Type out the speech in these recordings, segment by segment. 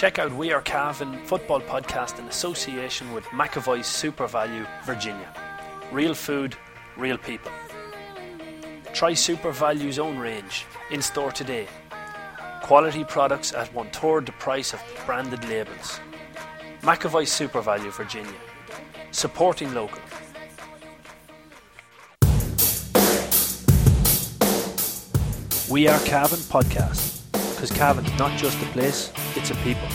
Check out We Are Cavan football podcast in association with McAvoy's SuperValu Virginia. Real food, real people. Try SuperValu's own range in store today. Quality products at one third the price of branded labels. McAvoy SuperValu Virginia. Supporting local. We Are Cavan podcast. Because Cavan's not just a place, it's a people.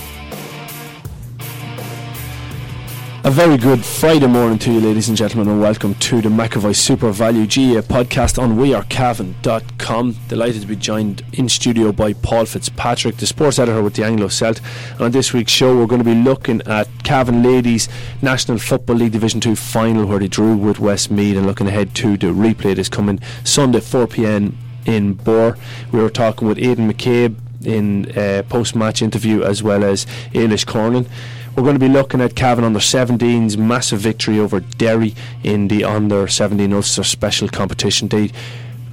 A very good Friday morning to you, ladies and gentlemen, and welcome to the McAvoy Super Value GAA podcast on wearecavan.com. Delighted to be joined in studio by Paul Fitzpatrick, the sports editor with the Anglo Celt. On this week's show, we're going to be looking at Cavan Ladies National Football League Division 2 final where they drew with Westmeath and looking ahead to the replay this coming Sunday 4 pm in Bohr. We were talking with Aidan McCabe in a post match interview as well as Ailish Cornan. We're going to be looking at Cavan under 17's massive victory over Derry in the under 17 Ulster Special Competition. They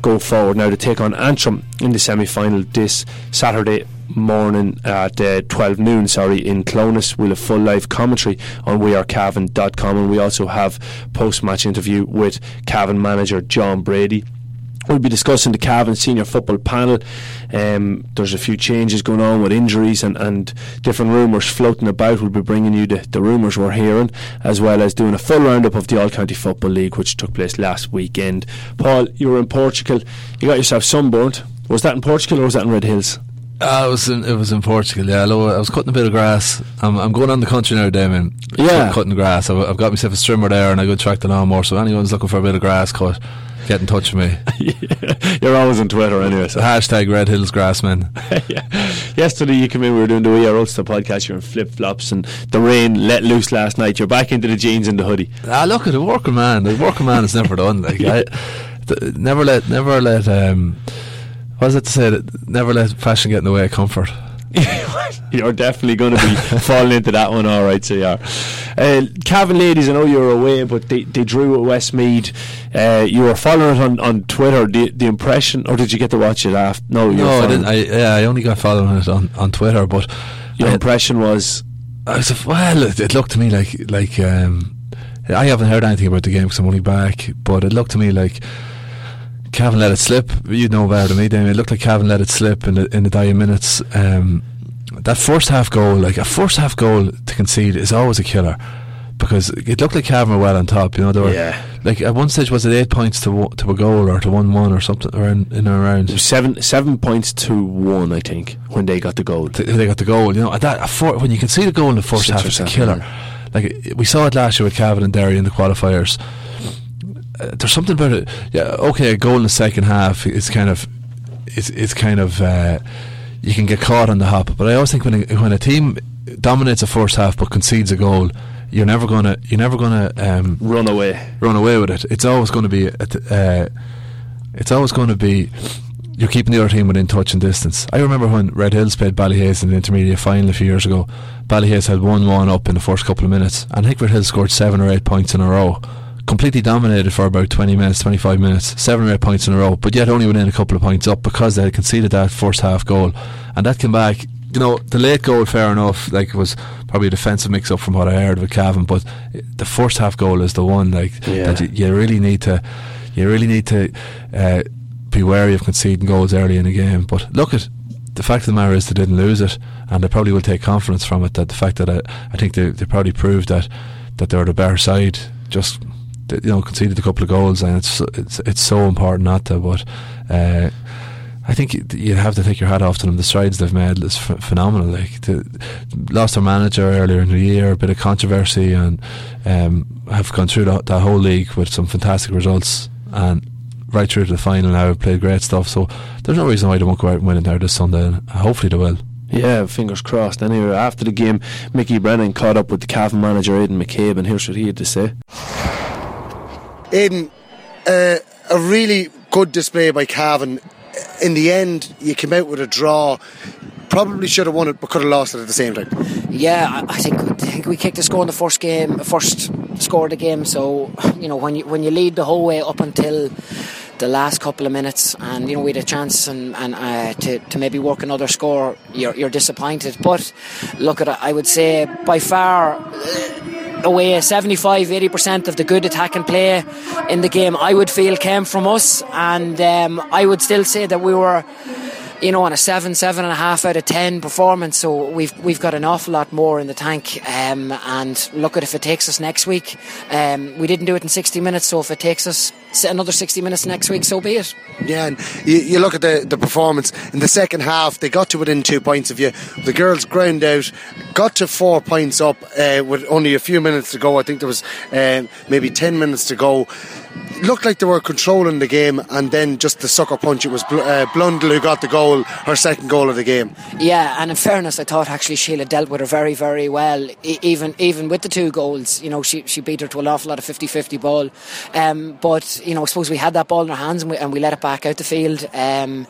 go forward now to take on Antrim in the semi final this Saturday morning at uh, 12 noon sorry in Clones we'll have full live commentary on wearecavan.com and we also have post match interview with Cavan manager John Brady We'll be discussing the Cavan senior football panel. Um, there's a few changes going on with injuries and, and different rumours floating about. We'll be bringing you the, the rumours we're hearing, as well as doing a full roundup of the All County Football League, which took place last weekend. Paul, you were in Portugal. You got yourself sunburned. Was that in Portugal or was that in Red Hills? Uh, it was in, it was in Portugal. Yeah, I was cutting a bit of grass. I'm, I'm going on the country now, Damien. Yeah, cutting grass. I've, I've got myself a strimmer there, and I go track the lawnmower. So anyone's looking for a bit of grass cut get in touch with me. You're always on Twitter anyway. So. Hashtag Red Hills Grassman. yeah. Yesterday you came in, we were doing the We Are Ulster podcast, you're in flip flops and the rain let loose last night. You're back into the jeans and the hoodie. Ah, look at the working man. The working man is never done. Like, I, th- never let, never let, um, what was it to say? That never let fashion get in the way of comfort. you're definitely going to be falling into that one, all right. So you are. Uh, Cavan ladies, I know you were away, but they, they drew at Westmeath. Uh, you were following it on, on Twitter. The, the impression, or did you get to watch it after? No, no, I didn't. I, yeah, I only got following it on, on Twitter, but your I, impression was. I was well. It, it looked to me like like um, I haven't heard anything about the game because I'm only back, but it looked to me like. Cavan let it slip. You know better than me, Damien. It looked like Cavan let it slip in the in the dying minutes. Um, that first half goal, like a first half goal to concede, is always a killer because it looked like Cavan were well on top. You know, they were yeah. like at one stage was it eight points to to a goal or to one one or something or in, in around seven seven points to one, I think, when they got the goal. They got the goal. You know, that four, when you can see the goal in the first half, it's a killer. Like we saw it last year with Cavan and Derry in the qualifiers. Uh, there's something about it. Yeah, okay, a goal in the second half is kind of it's it's kind of. Uh, you can get caught on the hop. But I always think when a, when a team dominates a first half but concedes a goal, you're never gonna you're never gonna um, run away run away with it. It's always going to be uh, it's always going to be you're keeping the other team within touch and distance. I remember when Red Hills played Ballyhaise in the intermediate final a few years ago. Ballyhaise had one one up in the first couple of minutes, and I think Red Hills scored seven or eight points in a row completely dominated for about 20 minutes, 25 minutes, seven or eight points in a row, but yet only within a couple of points up because they had conceded that first half goal. And that came back, you know, the late goal, fair enough, like it was probably a defensive mix up from what I heard with Cavan, but the first half goal is the one, like, yeah. that you, you, really need to, you really need to uh, be wary of conceding goals early in the game. But look at, the fact of the matter is they didn't lose it, and they probably will take confidence from it. That the fact that I, I think they, they probably proved that that they're the better side. Just you know conceded a couple of goals, and it's it's it's so important not to. But uh, I think you have to take your hat off to them. The strides they've made is phenomenal. Like lost their manager earlier in the year, a bit of controversy, and um, have gone through the, the whole league with some fantastic results and right through to the final now. Played great stuff. So there's no reason why they won't go out and win it there this Sunday. Hopefully they will. Yeah, fingers crossed. Anyway, after the game, Mickey Brennan caught up with the Cavan manager Aidan McCabe, and here's what he had to say. Aidan, uh, a really good display by Cavan. In the end, you came out with a draw. Probably should have won it, but could have lost it at the same time. Yeah, I think I think we kicked a score in the first game, first score of the game. So you know when you when you lead the whole way up until the last couple of minutes, and you know we had a chance and, and uh, to, to maybe work another score, you're, you're disappointed. But look at it, I would say by far away 75 80% of the good attacking play in the game. I would feel came from us and um, I would still say that we were you know, on a seven, seven and a half out of ten performance. So we've we've got an awful lot more in the tank. Um, and look at if it takes us next week. Um, we didn't do it in sixty minutes, so if it takes us another sixty minutes next week, so be it. Yeah, and you, you look at the the performance in the second half. They got to within two points of you. The girls ground out, got to four points up uh, with only a few minutes to go. I think there was uh, maybe ten minutes to go looked like they were controlling the game, and then just the sucker punch. It was uh, Blundell who got the goal, her second goal of the game. Yeah, and in fairness, I thought actually Sheila dealt with her very, very well. E- even even with the two goals, you know, she she beat her to an awful lot of 50-50 ball. Um, but you know, I suppose we had that ball in our hands and we, and we let it back out the field. Um,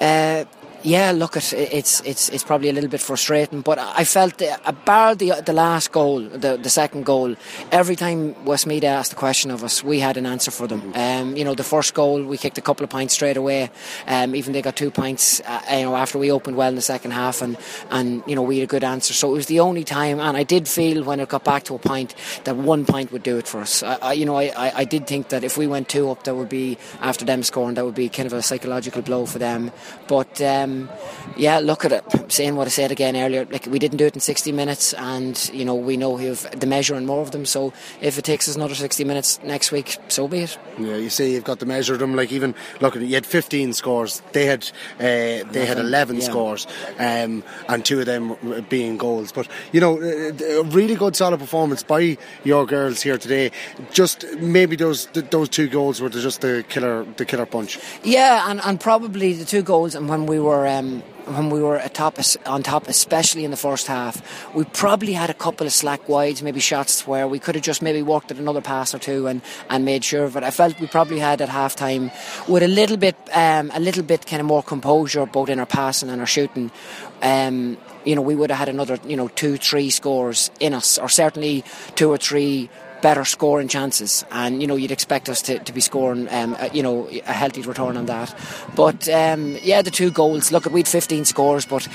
uh, yeah, look, it's it's it's probably a little bit frustrating, but I felt that about the the last goal, the the second goal, every time Westmeath asked the question of us, we had an answer for them. Um, you know, the first goal we kicked a couple of points straight away. Um, even they got two points, uh, you know, after we opened well in the second half, and and you know we had a good answer. So it was the only time, and I did feel when it got back to a point that one point would do it for us. I, I you know, I, I did think that if we went two up, that would be after them scoring, that would be kind of a psychological blow for them. But um, um, yeah, look at it. Saying what I said again earlier, like we didn't do it in 60 minutes, and you know we know we have the measure and more of them. So if it takes us another 60 minutes next week, so be it. Yeah, you see, you've got the measure of them. Like even look at it, you had 15 scores. They had uh, they had 11 yeah. scores, um, and two of them being goals. But you know, uh, a really good solid performance by your girls here today. Just maybe those those two goals were just the killer the killer punch. Yeah, and, and probably the two goals, and when we were were um, when we were atop, on top, especially in the first half, we probably had a couple of slack wides, maybe shots where we could have just maybe worked at another pass or two and, and made sure of it. I felt we probably had at half time with a little bit um, a little bit kind of more composure both in our passing and our shooting. Um, you know, we would have had another, you know, two, three scores in us, or certainly two or three better scoring chances, and you know you'd expect us to, to be scoring, um, a, you know, a healthy return on that. But um, yeah, the two goals. Look, at we'd 15 scores, but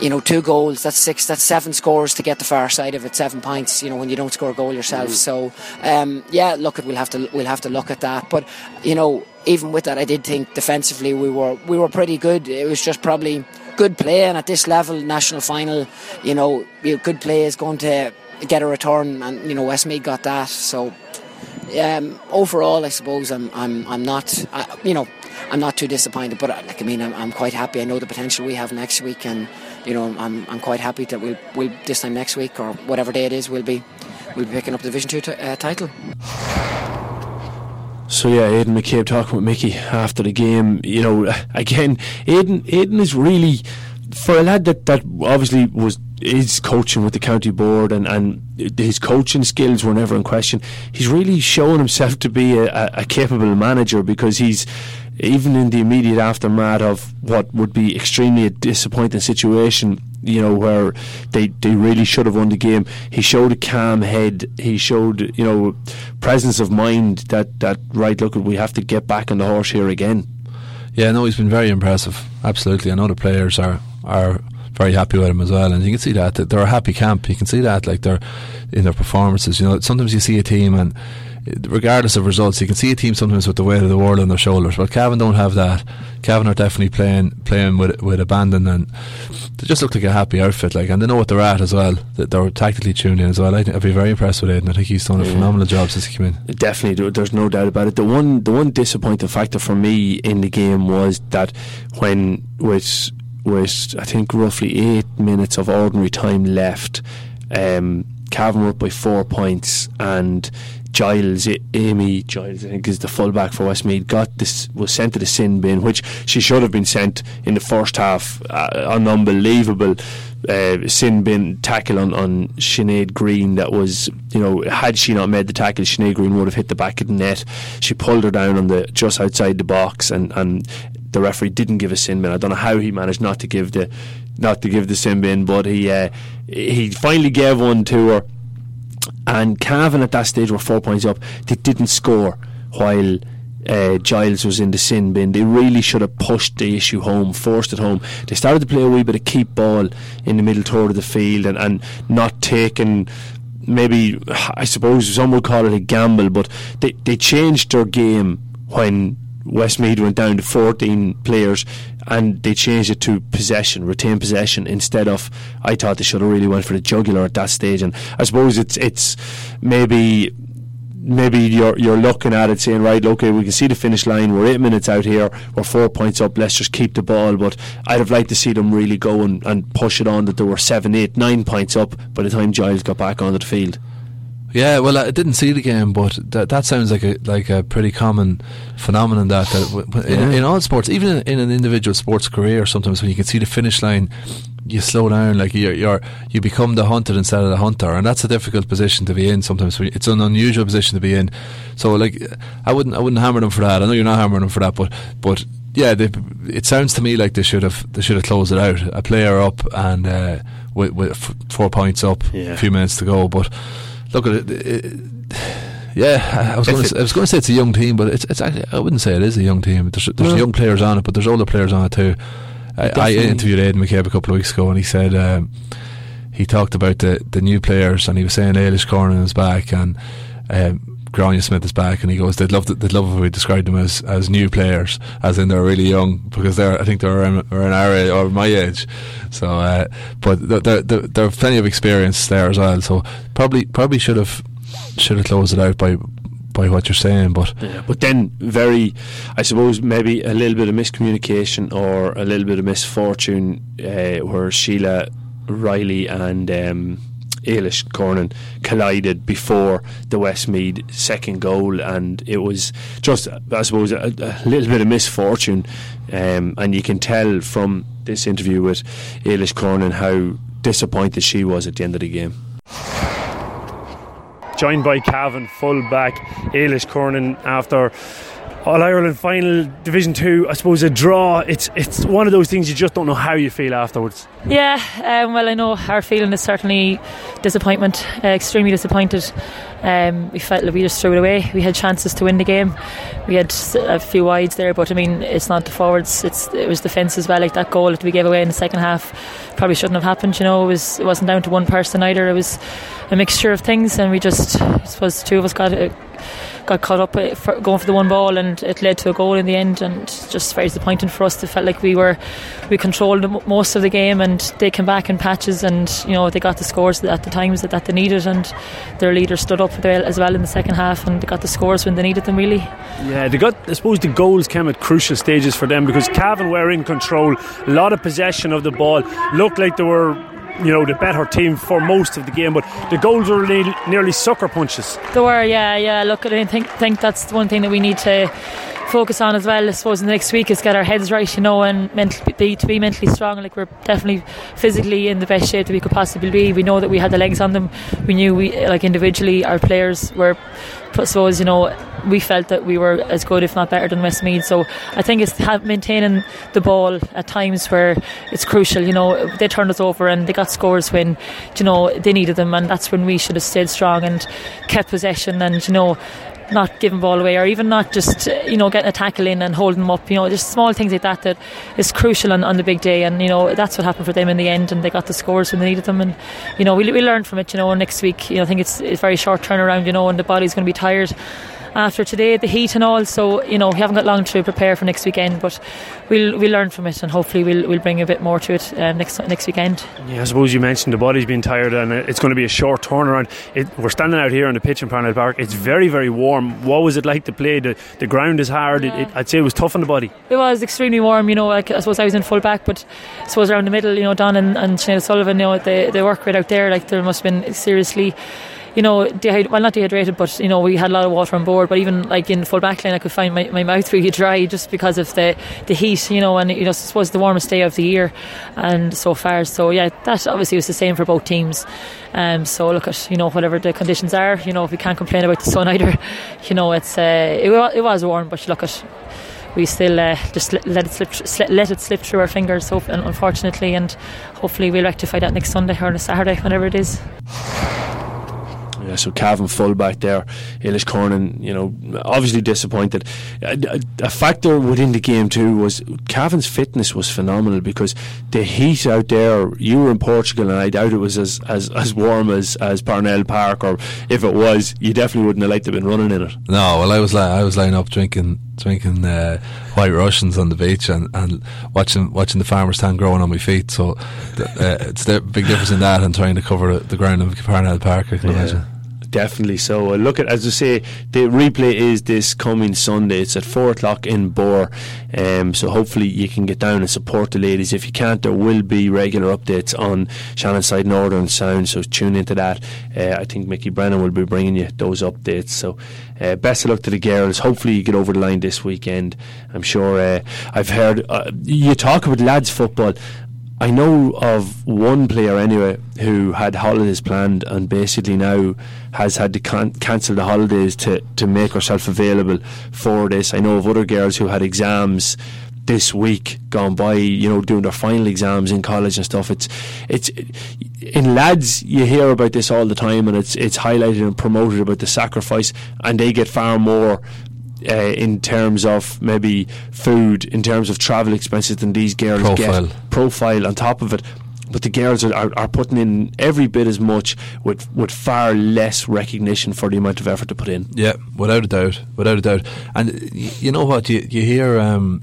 you know, two goals. That's six. That's seven scores to get the far side of it. Seven points. You know, when you don't score a goal yourself. Mm. So um, yeah, look, at we'll have to we'll have to look at that. But you know, even with that, I did think defensively we were we were pretty good. It was just probably good play, and at this level, national final, you know, good play is going to get a return, and you know Westmeath got that. So um, overall, I suppose I'm I'm I'm not I, you know I'm not too disappointed, but uh, like I mean I'm, I'm quite happy. I know the potential we have next week, and you know I'm I'm quite happy that we'll we'll this time next week or whatever day it is we'll be we'll be picking up the Division Two t- uh, title. So yeah, Aidan McCabe talking with Mickey after the game. You know, again, Aidan Aidan is really for a lad that, that obviously was his coaching with the county board and, and his coaching skills were never in question. He's really shown himself to be a, a capable manager because he's even in the immediate aftermath of what would be extremely a disappointing situation, you know, where they, they really should have won the game. He showed a calm head. He showed, you know, presence of mind that, that right, look, we have to get back on the horse here again. Yeah, no, he's been very impressive. Absolutely. I know the players are are very happy with him as well, and you can see that they're a happy camp. You can see that like they're in their performances. You know, sometimes you see a team and regardless of results, you can see a team sometimes with the weight of the world on their shoulders. But Cavan don't have that. Cavan are definitely playing playing with with abandon, and they just look like a happy outfit. Like, and they know what they're at as well. That They're tactically tuned in as well. I would be very impressed with Aidan. I think he's done a yeah. phenomenal job since he came in. Definitely, there's no doubt about it. The one the one disappointing factor for me in the game was that when with with I think roughly eight minutes of ordinary time left. Um, Cavan were up by four points, and Giles, Amy Giles, I think is the fullback for Westmeath, got this was sent to the sin bin, which she should have been sent in the first half. Uh, an unbelievable uh, sin bin tackle on, on Sinead Green. That was, you know, had she not made the tackle, Sinead Green would have hit the back of the net. She pulled her down on the just outside the box, and and the referee didn't give a sin bin. I don't know how he managed not to give the not to give the sin bin, but he uh, he finally gave one to her. And Cavan at that stage were four points up. They didn't score while uh, Giles was in the sin bin. They really should have pushed the issue home, forced it home. They started to play a wee bit of keep ball in the middle third of the field and, and not taking maybe I suppose some would call it a gamble, but they, they changed their game when Westmeath went down to 14 players and they changed it to possession, retain possession instead of. I thought they should have really went for the jugular at that stage, and I suppose it's it's maybe maybe you're you're looking at it saying right okay we can see the finish line. We're eight minutes out here. We're four points up. Let's just keep the ball. But I'd have liked to see them really go and, and push it on that there were seven eight nine points up by the time Giles got back onto the field yeah, well, I didn't see the game, but that that sounds like a like a pretty common phenomenon. That, that in, in all sports, even in, in, an individual sports career, sometimes when you can see the finish line, you slow down. Like you're, you're you become the hunted instead of the hunter, and that's a difficult position to be in. Sometimes it's an unusual position to be in. So, like, I wouldn't I wouldn't hammer them for that. I know you're not hammering them for that, but but yeah, they, it sounds to me like they should have they should have closed it out. A player up and uh, with, with f- four points up, yeah. a few minutes to go, but look at it, it yeah, I was going to I was going to say it's a young team, but it's it's actually I wouldn't say it is a young team. There's there's no. young players on it, but there's older players on it too. I, I, interviewed Aidan McCabe a couple of weeks ago, and he said um, he talked about the the new players, and he was saying Eilish Corning is back, and um, Gráinne Smith is back, and he goes, they'd love to, they'd love if we described them as, as new players, as in they're really young because they're I think they're around, around our age or my age. So, uh, but there there there plenty of experience there as well. So probably probably should have should have closed it out by by what you're saying, but yeah, but then very, I suppose maybe a little bit of miscommunication or a little bit of misfortune uh, where Sheila Riley and um, Eilish Corning collided before the Westmeath second goal, and it was just, I suppose, a, a little bit of misfortune. Um, and you can tell from this interview with Eilish Corning how disappointed she was at the end of the game. Joined by Cavan, full back, Eilish Corning after all Ireland final, Division Two. I suppose a draw. It's it's one of those things you just don't know how you feel afterwards. Yeah, um, well, I know our feeling is certainly disappointment, uh, extremely disappointed. Um, we felt like we just threw it away. We had chances to win the game. We had a few wides there, but I mean, it's not the forwards. It's it was defence as well. Like that goal that we gave away in the second half probably shouldn't have happened. You know, it was it wasn't down to one person either. It was a mixture of things, and we just I suppose two of us got it got caught up for going for the one ball and it led to a goal in the end and just very disappointing for us. It felt like we were we controlled most of the game and they came back in patches and you know they got the scores at the times that, that they needed and their leader stood up as well in the second half and they got the scores when they needed them really. Yeah, they got I suppose the goals came at crucial stages for them because Cavan were in control, a lot of possession of the ball, looked like they were you know the better team for most of the game, but the goals were nearly, sucker punches. They were, yeah, yeah. Look, I think think that's one thing that we need to focus on as well. I suppose in the next week is get our heads right, you know, and mentally be, to be mentally strong. Like we're definitely physically in the best shape that we could possibly be. We know that we had the legs on them. We knew we like individually our players were. I suppose you know we felt that we were as good, if not better, than Westmeath. So I think it's maintaining the ball at times where it's crucial. You know, they turned us over and they got scores when you know they needed them, and that's when we should have stayed strong and kept possession and you know not giving ball away or even not just uh, you know getting a tackle in and holding them up you know just small things like that that is crucial on, on the big day. And you know that's what happened for them in the end and they got the scores when they needed them. And you know we, we learned from it you know next week. You know I think it's, a very short turnaround you know and the body's going to be tired after today, the heat and all. So you know we haven't got long to prepare for next weekend, but we'll we'll learn from it and hopefully we'll we'll bring a bit more to it uh, next next weekend. Yeah, I suppose you mentioned the body's been tired and it's going to be a short turnaround. It, we're standing out here on the pitch in Parnell Park. It's very very warm. What was it like to play? The the ground is hard. Yeah. It, it, I'd say it was tough on the body. It was extremely warm. You know, like, I suppose I was in full back, but I suppose around the middle, you know, Don and, and Sinead Sullivan, you know, they they work right out there. Like there must have been seriously you know, dehydrated, well, not dehydrated, but, you know, we had a lot of water on board. But even like in full backline, I could find my, my mouth really dry just because of the, the heat, you know, and, you know, it was the warmest day of the year and so far. So, yeah, that obviously was the same for both teams. Um, so, look at, you know, whatever the conditions are, you know, if we can't complain about the sun either, you know, it's, uh, it, it was warm, but look at, we still uh, just let it slip, let it slip through our fingers, unfortunately, and hopefully we'll rectify that next Sunday or on a Saturday, whenever it is. Yeah, so Cavan fullback there, Eilish Cornan, you know, obviously disappointed. A, a, factor within the game too was Cavan's fitness was phenomenal because the heat out there. You were in Portugal, and I doubt it was as as, as warm as as Parnell Park, or if it was, you definitely wouldn't have liked to have been running in it. No, well, I was I was lying up drinking drinking uh, white Russians on the beach and, and watching watching the farmer's tan growing on my feet. So uh, it's a big difference in that and trying to cover the ground of Parnell Park. I can yeah. imagine. Definitely. So uh, look at as I say, the replay is this coming Sunday. It's at four o'clock in Bohr. Um, so hopefully you can get down and support the ladies. If you can't, there will be regular updates on Shannon Side Northern Sound. So tune into that. Uh, I think Mickey Brennan will be bringing you those updates. So uh, best of luck to the girls. Hopefully you get over the line this weekend. I'm sure. Uh, I've heard uh, you talk about lads football. I know of one player anyway who had holidays planned and basically now has had to can- cancel the holidays to, to make herself available for this. I know of other girls who had exams this week gone by, you know, doing their final exams in college and stuff. It's it's in lads you hear about this all the time and it's it's highlighted and promoted about the sacrifice and they get far more uh, in terms of maybe food, in terms of travel expenses than these girls profile. get. Profile on top of it. But the girls are, are, are, putting in every bit as much with with far less recognition for the amount of effort to put in. Yeah, without a doubt, without a doubt. And you know what you you hear. Um,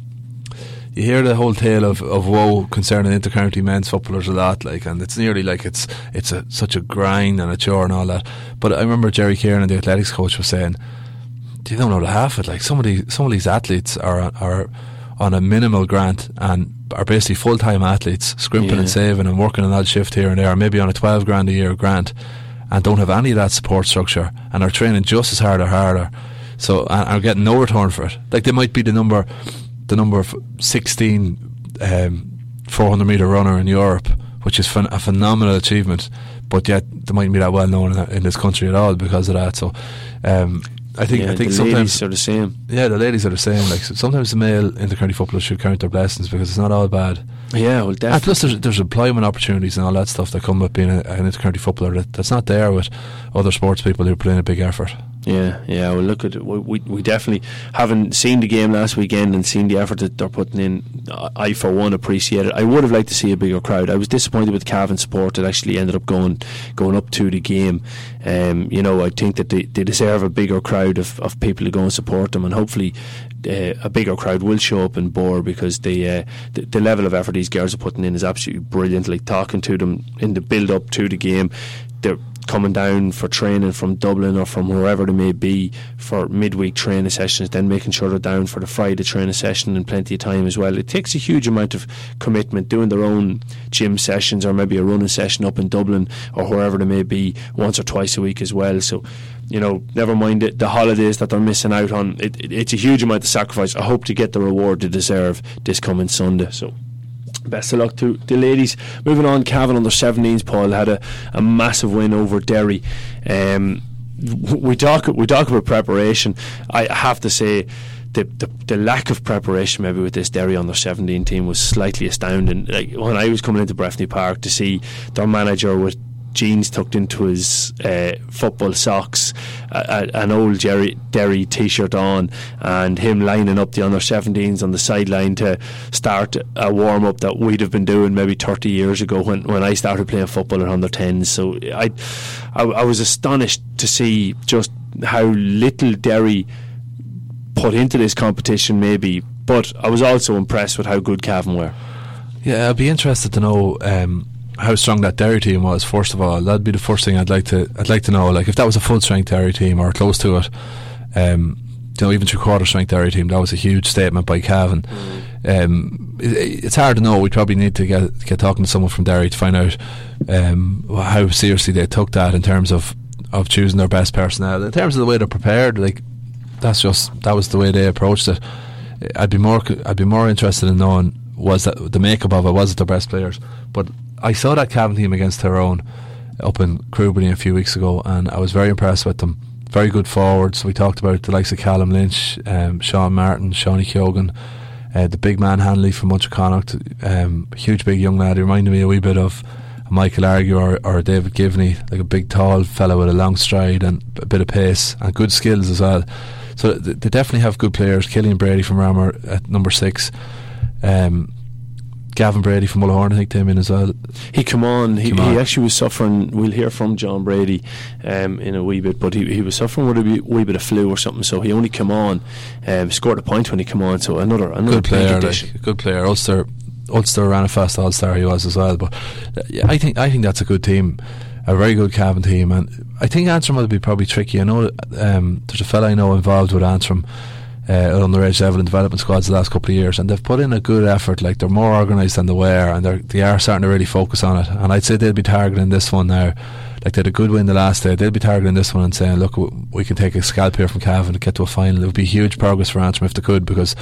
you hear the whole tale of, of woe concerning intercounty men's footballers a lot, like, and it's nearly like it's it's a, such a grind and a chore and all that. But I remember Jerry Kiernan, the athletics coach, was saying you don't know the half of it. Like some of these, some of these athletes are are on a minimal grant and are basically full time athletes, scrimping yeah. and saving and working an odd shift here and there, maybe on a twelve grand a year grant, and don't have any of that support structure and are training just as hard or harder. So and are getting no return for it. Like they might be the number, the number sixteen um, 400 meter runner in Europe, which is a phenomenal achievement. But yet they mightn't be that well known in, in this country at all because of that. So um, I think yeah, I think the sometimes ladies are the same. Yeah, the ladies are the same. Like sometimes the male intercounty footballers should count their blessings because it's not all bad. Yeah, well, definitely. And plus, there's, there's employment opportunities and all that stuff that come with being a, an intercounty footballer that, that's not there with other sports people who put in a big effort. Yeah, yeah. Well, look at it. We, we definitely haven't seen the game last weekend and seen the effort that they're putting in. I, for one, appreciate it. I would have liked to see a bigger crowd. I was disappointed with Cavan support that actually ended up going going up to the game. Um, you know, I think that they, they deserve a bigger crowd of, of people to go and support them, and hopefully uh, a bigger crowd will show up in Bohr because the, uh, the, the level of effort these girls are putting in is absolutely brilliant. Like talking to them in the build up to the game, they're coming down for training from Dublin or from wherever they may be for midweek training sessions, then making sure they're down for the Friday training session in plenty of time as well. It takes a huge amount of commitment doing their own gym sessions or maybe a running session up in Dublin or wherever they may be once or twice a week as well. So, you know, never mind it, the holidays that they're missing out on. It, it, it's a huge amount of sacrifice. I hope to get the reward they deserve this coming Sunday. So best of luck to the ladies. Moving on, Cavan under 17s, Paul had a, a massive win over Derry. Um, we talk we talk about preparation. I have to say. The, the, the lack of preparation maybe with this Derry under 17 team was slightly astounding. Like when I was coming into Breffni Park to see their manager with jeans tucked into his uh, football socks, uh, an old Jerry Derry t-shirt on, and him lining up the under 17s on the sideline to start a warm up that we'd have been doing maybe 30 years ago when, when I started playing football at under 10s. So I, I, I was astonished to see just how little Derry put into this competition, maybe. But I was also impressed with how good Cavan were. Yeah, I'd be interested to know. Um, how strong that Derry team was. First of all, that'd be the first thing I'd like to I'd like to know. Like if that was a full strength Derry team or close to it, um, you know, even three quarter strength Derry team, that was a huge statement by Cavan. Mm. Um, it, it's hard to know. We probably need to get get talking to someone from Derry to find out um, how seriously they took that in terms of of choosing their best personnel. In terms of the way they're prepared, like that's just that was the way they approached it. I'd be more I'd be more interested in knowing was that the makeup of it was it their best players, but I saw that Cavan team against Tyrone up in Cruberty a few weeks ago, and I was very impressed with them. Very good forwards. We talked about the likes of Callum Lynch, um, Sean Martin, Seanie Keoghan, uh, the big man Hanley from Muncher um, huge big young lad. He reminded me a wee bit of Michael Argue or, or David Givney, like a big tall fellow with a long stride and a bit of pace and good skills as well. So they definitely have good players. Killian Brady from Ramor at number six. Um, Gavin Brady from Mullahoran, I think, came in as well. He come on. He, on. he actually was suffering. We'll hear from John Brady um, in a wee bit, but he, he was suffering with a wee, wee, bit of flu or something. So he only came on, um, scored a point when he came on. So another another good player, like, good player. Ulster Ulster Rannafast All Star. He was as well. But I think I think that's a good team, a very good Cavan team, and I think Antrim will be probably tricky. I know um, there's a fella I know involved with Antrim uh, on the underage level and development squads the last couple of years, and they've put in a good effort. Like they're more organised than they were, and they're they are starting to really focus on it. And I'd say they'll be targeting this one now. Like they had a good win the last day, they'll be targeting this one and saying, "Look, we can take a scalp here from Cavan and get to a final." It would be huge progress for Antrim if they could, because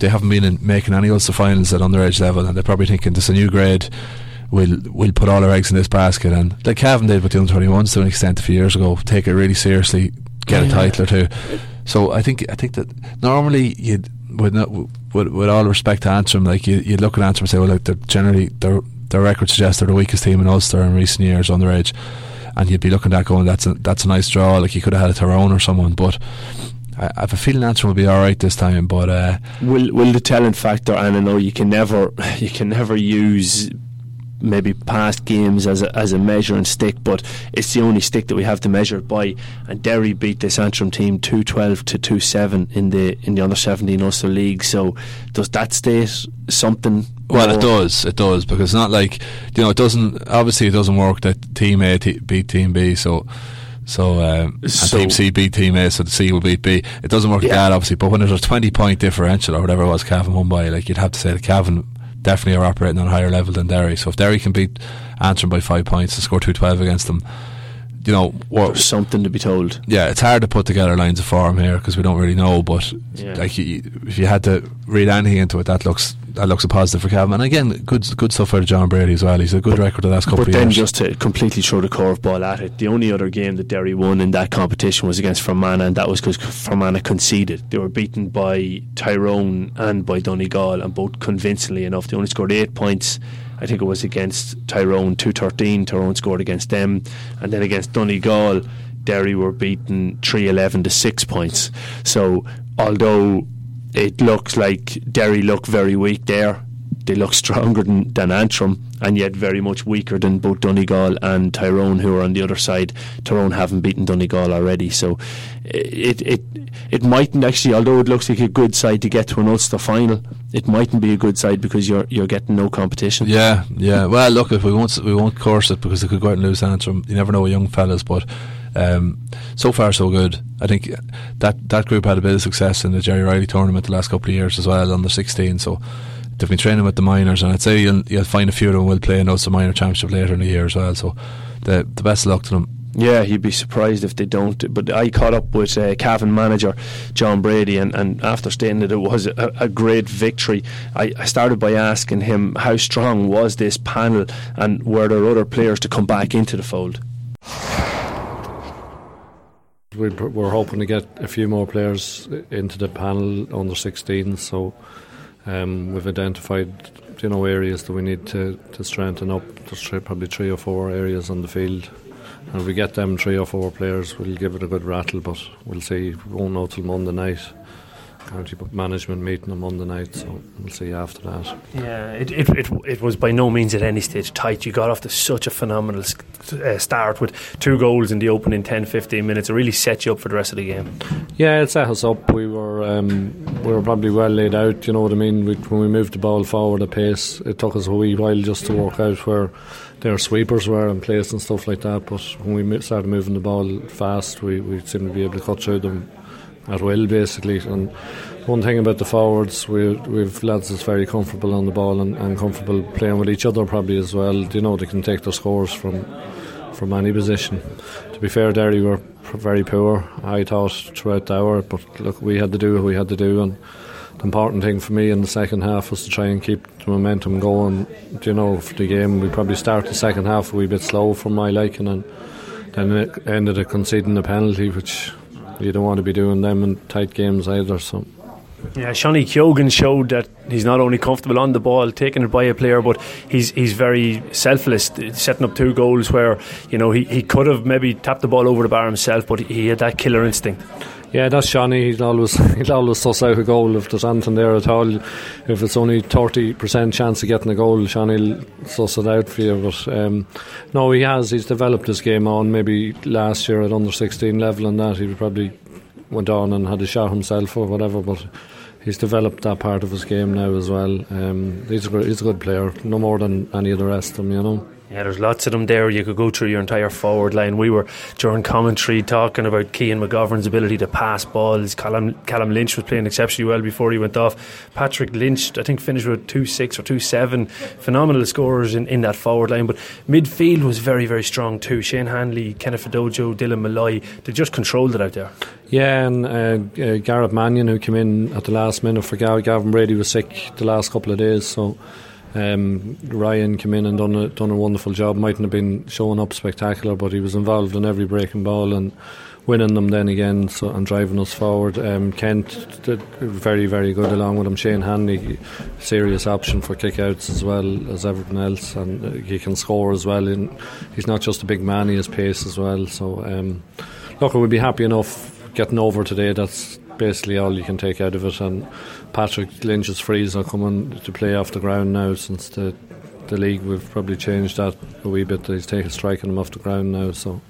they haven't been in making any Ulster finals at underage level, and they're probably thinking this is a new grade. We'll we'll put all our eggs in this basket, and like Cavan did with the under 21s to an extent a few years ago, take it really seriously, get yeah. a title or two. So I think I think that normally you'd with not, with, with all respect to Antrim, like you you look at Antrim and say, well, they're generally their their record suggests they're the weakest team in Ulster in recent years on the edge, and you'd be looking at going, that's a that's a nice draw. Like you could have had a Tyrone or someone, but. I, I have a feeling Antrim will be all right this time, but uh, will will the talent factor? And I know you can never you can never use maybe past games as a, as a measuring stick, but it's the only stick that we have to measure it by. And Derry beat this Antrim team two twelve to two seven in the in the under seventeen Ulster League. So does that state something? Well, it does. It does because it's not like you know it doesn't. Obviously, it doesn't work that Team A t- beat Team B. So. So, um, so Team C beat Team A, so the C will beat B. It doesn't work yeah. like that, obviously. But when there's a 20 point differential or whatever it was, Cavan won by, like you'd have to say that Cavan definitely are operating on a higher level than Derry. So if Derry can beat Antrim by five points and score two twelve against them, you know, There's something to be told. Yeah, it's hard to put together lines of form here because we don't really know. But yeah. like, you, if you had to read anything into it, that looks that looks a positive for Cavan. And again, good good stuff for John Brady as well. He's a good record the last couple but of years. But then just to completely throw the curveball at it, the only other game that Derry won in that competition was against Fermanagh, and that was because Fermanagh conceded. They were beaten by Tyrone and by Donegal, and both convincingly enough. They only scored eight points. I think it was against Tyrone, 213. Tyrone scored against them. And then against Donegal, Derry were beaten 311 to 6 points. So, although it looks like Derry look very weak there. They look stronger than, than Antrim and yet very much weaker than both Donegal and Tyrone, who are on the other side. Tyrone haven't beaten Donegal already, so it it it mightn't actually. Although it looks like a good side to get to an Ulster final, it mightn't be a good side because you're you're getting no competition. Yeah, yeah. Well, look, if we won't we won't course it because they could go out and lose Antrim. You never know young fellas, but um, so far, so good. I think that that group had a bit of success in the Gerry Reilly tournament the last couple of years as well, under 16. So they've been training with the minors, and I'd say you'll, you'll find a few of them will play in Ulster Minor Championship later in the year as well. So the the best luck to them. Yeah, you'd be surprised if they don't. But I caught up with uh, Cavan manager John Brady, and, and after stating that it was a, a great victory, I, I, started by asking him how strong was this panel, and were there other players to come back into the fold? We are hoping to get a few more players into the panel under 16. So um, we've identified you know areas that we need to, to strengthen up. There's probably three or four areas on the field. And if we get them three or four players, we'll give it a good rattle. But we'll see. We won't know till Monday night county management meeting on Monday night, so we'll see after that. Yeah, it, it, it, it was by no means at any stage tight. You got off to such a phenomenal uh, start with two goals in the opening 10 15 minutes. It really set you up for the rest of the game. Yeah, it set us up. We were um, we were probably well laid out, you know what I mean? We, when we moved the ball forward a pace, it took us a wee while just to work out where their sweepers were in place and stuff like that. But when we started moving the ball fast, we, we seemed to be able to cut through them at will, basically. And one thing about the forwards, we we've lads that's very comfortable on the ball and, and comfortable playing with each other, probably as well. You know, they can take their scores from from any position. To be fair, Derry were very poor. I thought throughout the hour, but look, we had to do what we had to do, and the important thing for me in the second half was to try and keep the momentum going. You know, for the game, we probably started the second half a wee bit slow for my liking, and then it ended up conceding a penalty, which you don't want to be doing them in tight games either. So Yeah, Seanie Keoghan showed that he's not only comfortable on the ball, taking it by a player, but he's he's very selfless, setting up two goals where you know he, he could have maybe tapped the ball over the bar himself, but he had that killer instinct. Yeah, that's Seanie. He'll always he'll always suss out a goal if there's anything there at all. If it's only thirty percent chance of getting a goal, Seanie'll suss it out for you. But um, no, he has. He's developed his game on. Maybe last year at under sixteen level and that he probably went on and had a shot himself or whatever. But he's developed that part of his game now as well. Um, he's a he's a good player, no more than any of the rest of them, you know. Yeah, there's lots of them there. You could go through your entire forward line. We were during commentary talking about Cian McGovern's ability to pass balls. Callum, Callum Lynch was playing exceptionally well before he went off. Patrick Lynch, I think, finished with two six or two seven. Phenomenal scorers in, in that forward line. But midfield was very very strong too. Shane Hanley, Kenneth Fadojo, Dylan Malloy. They just controlled it out there. Yeah, and uh, uh, Mannion who came in at the last minute for Gavin Brady was sick the last couple of days, so. Um, Ryan came in and done a, done a wonderful job. Mightn't have been showing up spectacular, but he was involved in every breaking ball and winning them then again so, and driving us forward. Um, Kent did very, very good along with him. Shane Hanley, serious option for kickouts as well as everything else, and uh, he can score as well. He's not just a big man; he has pace as well. So, um, look, we'd be happy enough getting over today. That's basically all you can take out of it. And Patrick Lynch's frees are coming to play off the ground now since the the league. We've probably changed that a wee bit. He's taking striking them off the ground now, so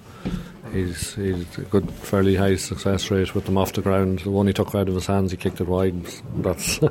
he's he's a good, fairly high success rate with them off the ground. The one he took out of his hands, he kicked it wide. That's.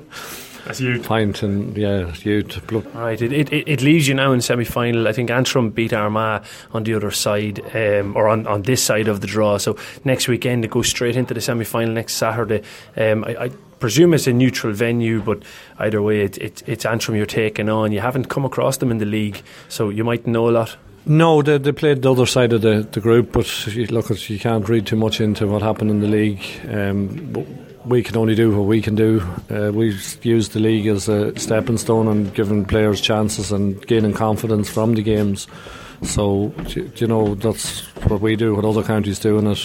That's huge. Pint and yeah, huge. Right, it, it, it leaves you now in semi final. I think Antrim beat Armagh on the other side, um, or on, on this side of the draw. So next weekend it goes straight into the semi final next Saturday. Um, I, I presume it's a neutral venue, but either way, it, it, it's Antrim you're taking on. You haven't come across them in the league, so you might know a lot. No, they, they played the other side of the, the group, but look, you can't read too much into what happened in the league. Um, we can only do what we can do. Uh, we've used the league as a stepping stone and giving players chances and gaining confidence from the games. So, you know, that's what we do. What other counties doing it,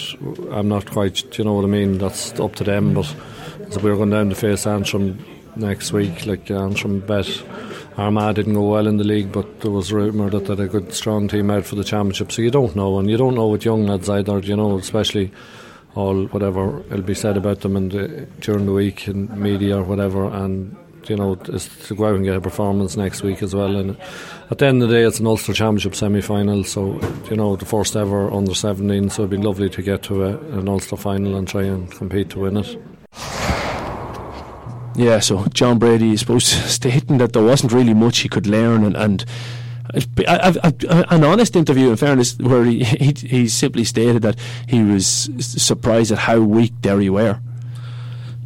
I'm not quite, you know what I mean? That's up to them. But so we're going down to face Antrim next week. Like Antrim bet Armagh didn't go well in the league, but there was rumour that they had a good, strong team out for the championship. So you don't know, and you don't know with young lads either. You know, especially all whatever will be said about them in the, during the week in media or whatever, and you know to go out and get a performance next week as well. And at the end of the day, it's an Ulster Championship semi-final, so you know the first ever under 17. So it'd be lovely to get to a, an Ulster final and try and compete to win it. Yeah, so John Brady is supposed stating that there wasn't really much he could learn and, and I've, I've, an honest interview, in fairness, where he, he, he simply stated that he was surprised at how weak Derry were.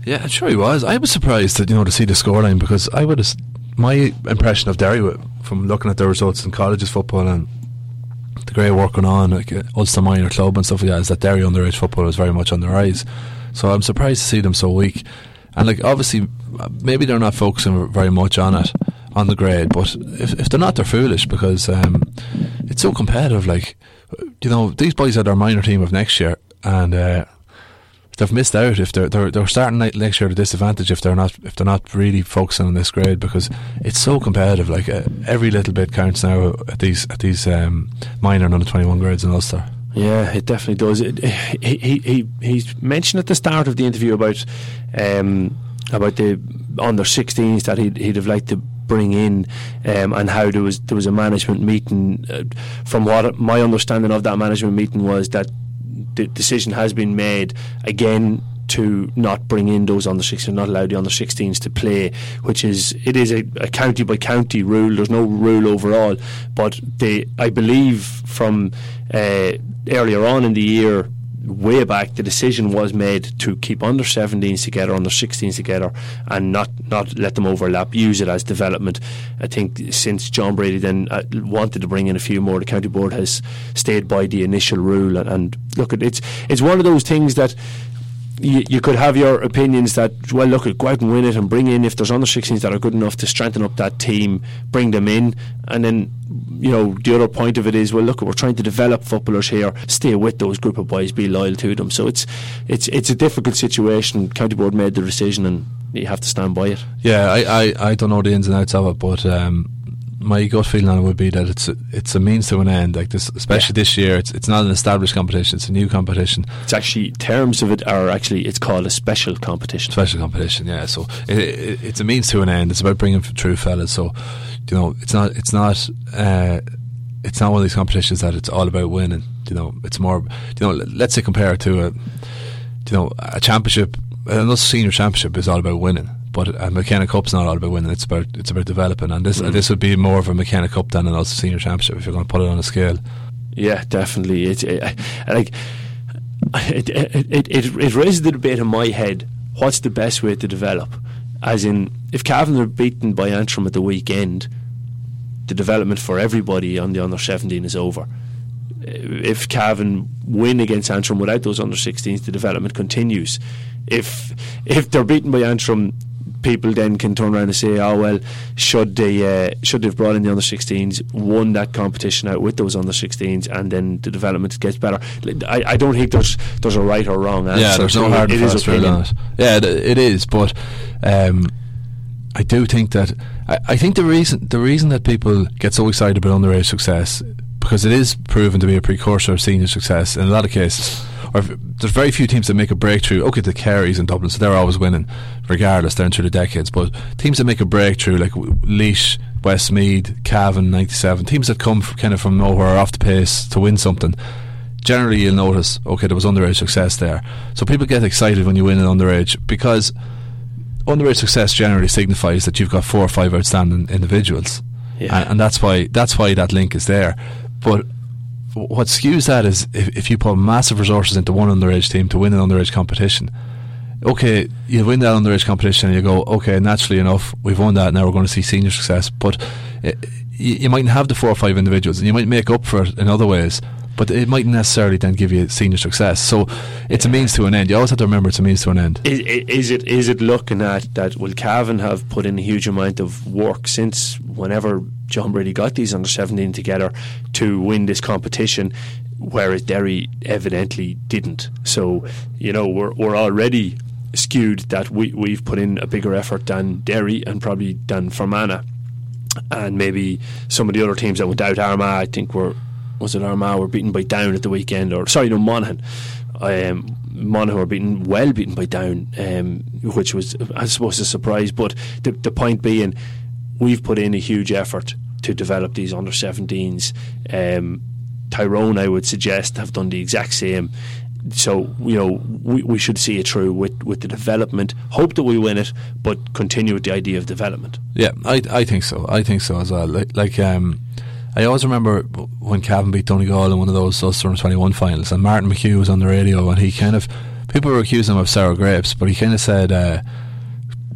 Yeah, I'm sure he was. I was surprised that you know to see the scoreline because I would have my impression of Derry from looking at their results in colleges football and the great work going on like uh, Ulster Minor Club and stuff like that is that Derry underage football is very much on the rise. So I'm surprised to see them so weak. And like obviously, maybe they're not focusing very much on it on the grade. But if, if they're not, they're foolish because um, it's so competitive. Like, you know, these boys are their minor team of next year, and uh, they've missed out if they're, they're they're starting next year at a disadvantage if they're not if they're not really focusing on this grade because it's so competitive. Like uh, every little bit counts now at these at these um, minor and under twenty one grades in Ulster. Yeah, it definitely does. It, he, he he he mentioned at the start of the interview about um, about the under 16s that he'd he'd have liked to bring in, um, and how there was there was a management meeting. Uh, from what my understanding of that management meeting was that the decision has been made again to not bring in those under 16s, not allow the under 16s to play, which is it is a, a, county by county rule. There's no rule overall, but they, I believe, from uh, earlier on in the year, way back, the decision was made to keep under 17s together, under 16s together, and not not let them overlap. Use it as development. I think since John Brady then uh, wanted to bring in a few more, the county board has stayed by the initial rule. And, and look, it's it's one of those things that you, you could have your opinions that well look go out and win it and bring in if there's under 16s that are good enough to strengthen up that team bring them in. And then you know the other point of it is well look we're trying to develop footballers here. Stay with those group of boys. Be loyal to them. So it's it's it's a difficult situation. County board made the decision and you have to stand by it. Yeah, I, I, I don't know the ins and outs of it, but um, my gut feeling on it would be that it's a, it's a means to an end. Like this, especially this year, it's it's not an established competition; it's a new competition, it's actually terms of it are actually it's called a special competition special competition. Yeah, so it, it, it's a means to an end. It's about bringing true fellas. So you know, it's not it's not uh, it's not one of these competitions that it's all about winning. You know, it's more you know. Let's say compare it to a you know a championship. Another senior championship is all about winning. But a McKenna Cup's not all about winning. It's about it's about developing, and this mm. this would be more of a McKenna Cup than an Ulster Senior Championship if you're going to put it on a scale. Yeah, definitely. It's it, like it, it, it, it, it raises the debate in my head. What's the best way to develop? As in, if Cavan are beaten by Antrim at the weekend, the development for everybody on the under 17 is over. If Cavan win against Antrim without those under 16s, the development continues. If if they're beaten by Antrim, people then can turn around and say, "Oh well, should they uh, should they've brought in the under 16s, won that competition out with those under 16s, and then the development gets better." I, I don't think there's there's a right or wrong answer. yeah, there's no hard It is opinion. it. Yeah, it, it is, but um, I do think that I, I think the reason the reason that people get so excited about underage success because it is proven to be a precursor of senior success in a lot of cases. Or there's very few teams that make a breakthrough. Okay, the Kerrys in Dublin, so they're always winning, regardless down through the decades. But teams that make a breakthrough, like Laois, Westmeath, Cavan, '97, teams that come from, kind of from nowhere, off the pace to win something generally you'll notice okay there was underage success there so people get excited when you win an underage because underage success generally signifies that you've got four or five outstanding individuals Yeah. and, and that's why that's why that link is there but what skews that is if, if you put massive resources into one underage team to win an underage competition okay you win that underage competition and you go okay naturally enough we've won that now we're going to see senior success. But it, you, you mightn't have the four or five individuals and you might make up for it in other ways but it mightn't necessarily then give you senior success so it's a means to an end you always have to remember it's a means to an end Is, is it is it looking at that? Will Cavan have put in a huge amount of work since whenever John Brady got these under seventeen together to win this competition, whereas Derry evidently didn't. So you know we're we're already skewed that we we've put in a bigger effort than Derry and probably than Fermanagh, and maybe some of the other teams that went out Armagh. I think were was it Armagh were beaten by Down at the weekend, or sorry, no Monaghan. Um, Monaghan were beaten, well beaten by Down, um, which was, I suppose, a surprise. But the, the point being, we've put in a huge effort to develop these under 17s. Um, Tyrone, I would suggest, have done the exact same. So you know we, we should see it through with, with the development. Hope that we win it, but continue with the idea of development. Yeah, I I think so. I think so as well. Like, like um, I always remember when Cavan beat Donegal in one of those Ulster 21 finals, and Martin McHugh was on the radio, and he kind of people were accusing him of sour grapes, but he kind of said. Uh,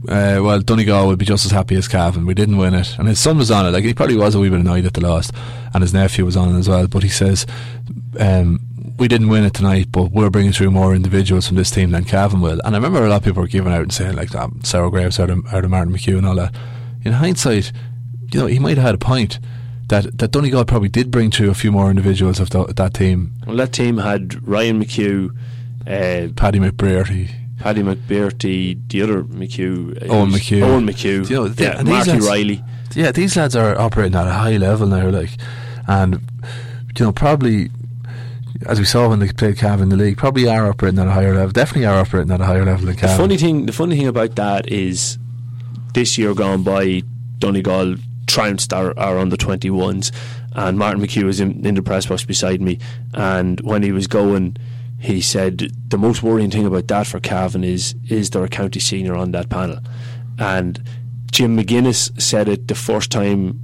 uh, well, Donegal would be just as happy as Cavan. We didn't win it, and his son was on it. Like he probably was a wee bit annoyed at the loss, and his nephew was on it as well. But he says, um, "We didn't win it tonight, but we're bringing through more individuals from this team than Cavan will." And I remember a lot of people were giving out and saying like that sour grapes out of, out of Martin McHugh and all that. In hindsight, you know, he might have had a point that that Donegal probably did bring through a few more individuals of the, that team. Well, that team had Ryan McHugh, uh, Paddy McBrearty. Paddy McBrearty, the other McHugh, uh, Owen McHugh. Owen McHugh, You know, yeah, these Marky lads- Riley. Yeah, these lads are operating at a high level now, like, and you know, probably as we saw when they played Cav in the league, probably are operating at a higher level. Definitely are operating at a higher level than The funny thing, the funny thing about that is, this year gone by, Donegal trounced our, our under twenty ones, and Martin McHugh was in, in the press box beside me, and when he was going, he said the most worrying thing about that for Cavan is is there a county senior on that panel, and Jim McGuinness said it the first time,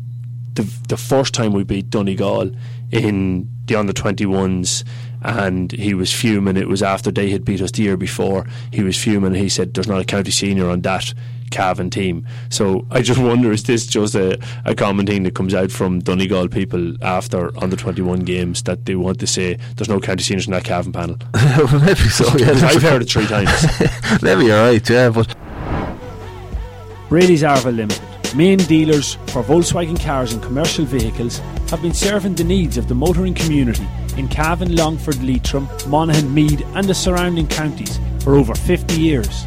the the first time we beat Donegal in the under twenty ones and he was fuming. It was after they had beat us the year before. He was fuming. He said, "There's not a county senior on that Cavan team. So I just wonder is this just a, a common thing that comes out from Donegal people after under 21 games that they want to say there's no county seniors in that Cavan panel? Maybe so, yeah. I've heard it three times. Maybe you're right, yeah, but. Brady's Arva Limited, main dealers for Volkswagen cars and commercial vehicles, have been serving the needs of the motoring community in Cavan, Longford, Leitrim, Monaghan, Meath, and the surrounding counties for over 50 years.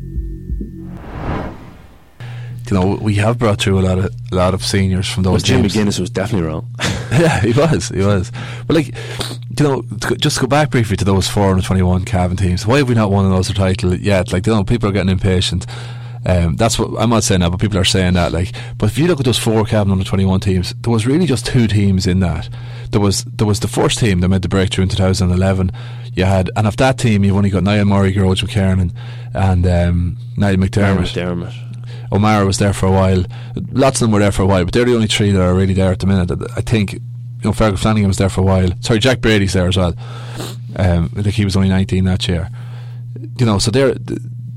You know, we have brought through a lot of a lot of seniors from those well, Jim teams. McGuinness was definitely wrong. yeah, he was, he was. But like, you know, just to go back briefly to those 421 Cavan teams. Why have we not won another title yet? Like, you know, people are getting impatient. Um, that's what I'm not saying that, but people are saying that. Like, but if you look at those four Cavan under 21 teams, there was really just two teams in that. There was there was the first team that made the breakthrough in 2011. You had, and of that team, you've only got Niall Murray, Gearóid McKiernan, and um, Niall McDermott. McDermott. O'Mara was there for a while. Lots of them were there for a while, but they're the only three that are really there at the minute. I think, you know, Fergal Flanagan was there for a while. Sorry, Jack Brady's there as well. Um, I think he was only 19 that year. You know, so they're,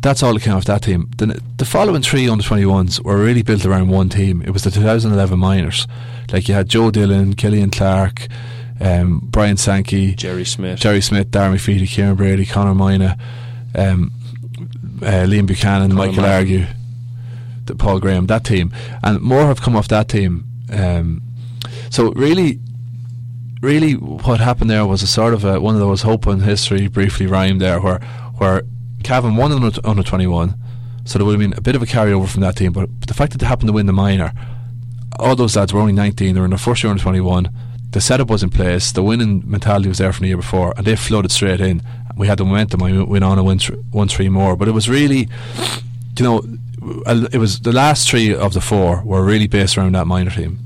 that's all that came off that team. The, the following three under 21s were really built around one team. It was the 2011 Miners. Like you had Joe Dillon, Killian Clark, um, Brian Sankey, Jerry Smith, Jerry Smith, Darren McVeety, Kieran Brady, Connor Moynagh, um, uh, Liam Buchanan, Conor Michael Martin. Argue, Paul Graham, that team, and more have come off that team. Um, so really, really, what happened there was a sort of a, one of those hope in history briefly rhymed there, where where Cavan won under, under twenty one, so there would have been a bit of a carryover from that team. But, the fact that they happened to win the minor, all those lads were only nineteen; they were in their first year under twenty one. The setup was in place, the winning mentality was there from the year before, and they floated straight in. We had the momentum. I went on and win, th- won three more, but it was really, you know, it was the last three of the four were really based around that minor team.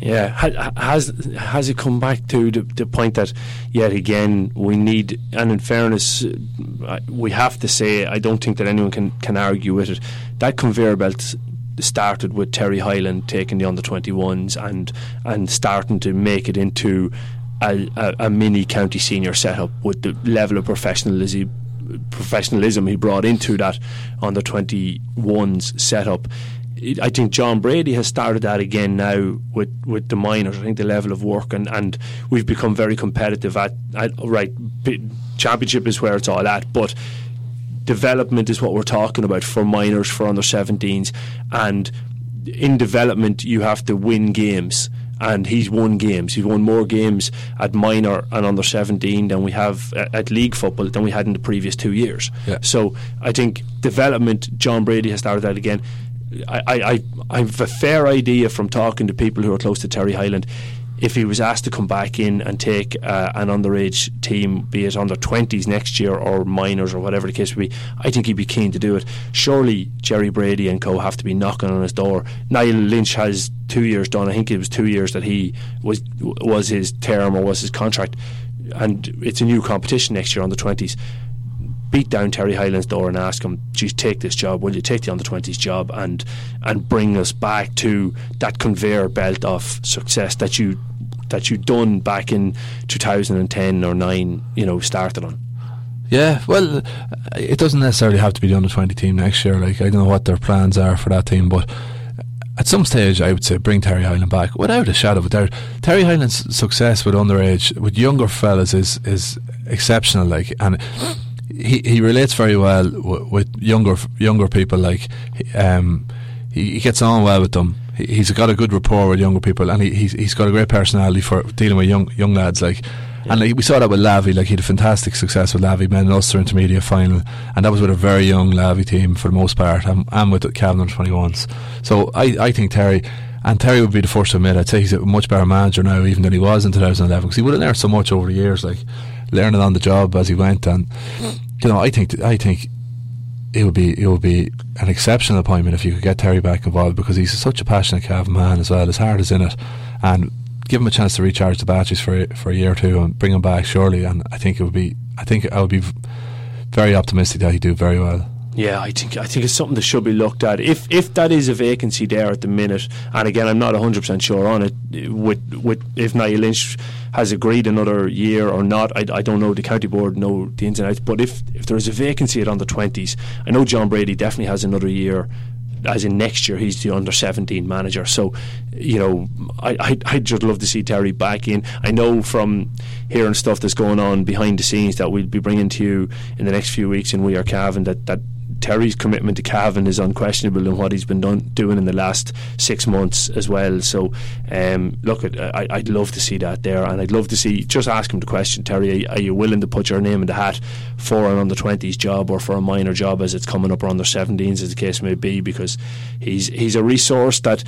Yeah, has has it come back to the, the point that yet again we need, and in fairness, uh, we have to say I don't think that anyone can can argue with it. That conveyor belt started with Terry Hyland taking the under 21s and and starting to make it into a, a, a mini county senior setup with the level of professionalism professionalism he brought into that under 21s setup. I think John Brady has started that again now with, with the minors. I think the level of work and, and we've become very competitive at, at right championship is where it's all at, but development is what we're talking about for minors for under 17s and in development you have to win games and he's won games. He's won more games at minor and under 17 than we have a- at league football than we had in the previous two years. Yeah. so I think development John Brady has started that again. I, I, I I have a fair idea from talking to people who are close to Terry Hyland if he was asked to come back in and take uh, an underage team, be it under 20s next year or minors or whatever the case would be, I think he'd be keen to do it. Surely Jerry Brady and co have to be knocking on his door. Niall Lynch has two years done. I think it was two years that he was was his term or was his contract, and it's a new competition next year on the 20s beat down Terry Hyland's door and ask him, "Geez, take this job. Will you take the under twenties job and and bring us back to that conveyor belt of success that you that you done back in 2010 or nine? You know, started on." Yeah, well, it doesn't necessarily have to be the under twenty team next year. Like I don't know what their plans are for that team, but at some stage, I would say bring Terry Hyland back without a shadow of a doubt. Terry Hyland's success with underage, with younger fellas, is is exceptional. Like, and he he relates very well with younger younger people. Like, um, he, he gets on well with them. He, he's got a good rapport with younger people, and he, he's he's got a great personality for dealing with young young lads. Like. And like, we saw that with Lavey, like he had a fantastic success with Lavey, made an Ulster intermediate final, and that was with a very young Lavey team for the most part, and, and with the Cavan under 21s. So I, I think Terry, and Terry would be the first to admit, I'd say he's a much better manager now even than he was in 2011, because he would have learned so much over the years, like learning on the job as he went. And you know, I think I think it would be it would be an exceptional appointment if you could get Terry back involved because he's such a passionate Cavan man as well. His heart is in it, and give him a chance to recharge the batteries for for a year or two and bring him back surely. And I think it would be. I think I would be very optimistic that he'd do very well. Yeah, I think I think it's something that should be looked at. If if that is a vacancy there at the minute, and again, I'm not 100 percent sure on it. With with if Niall Lynch has agreed another year or not, I, I don't know. The county board know the ins and outs. But if if there is a vacancy at under 20s, I know John Brady definitely has another year as in next year he's the under 17 manager so you know I, I, I'd just love to see Terry back in I know from hearing stuff that's going on behind the scenes that we'll be bringing to you in the next few weeks in We Are Cavan that, that Terry's commitment to Cavan is unquestionable in what he's been done, doing in the last six months as well. So, um, look, I, I'd love to see that there, and I'd love to see. Just ask him the question, Terry: Are you willing to put your name in the hat for an under twenties job or for a minor job as it's coming up or under seventeens, as the case may be? Because he's he's a resource that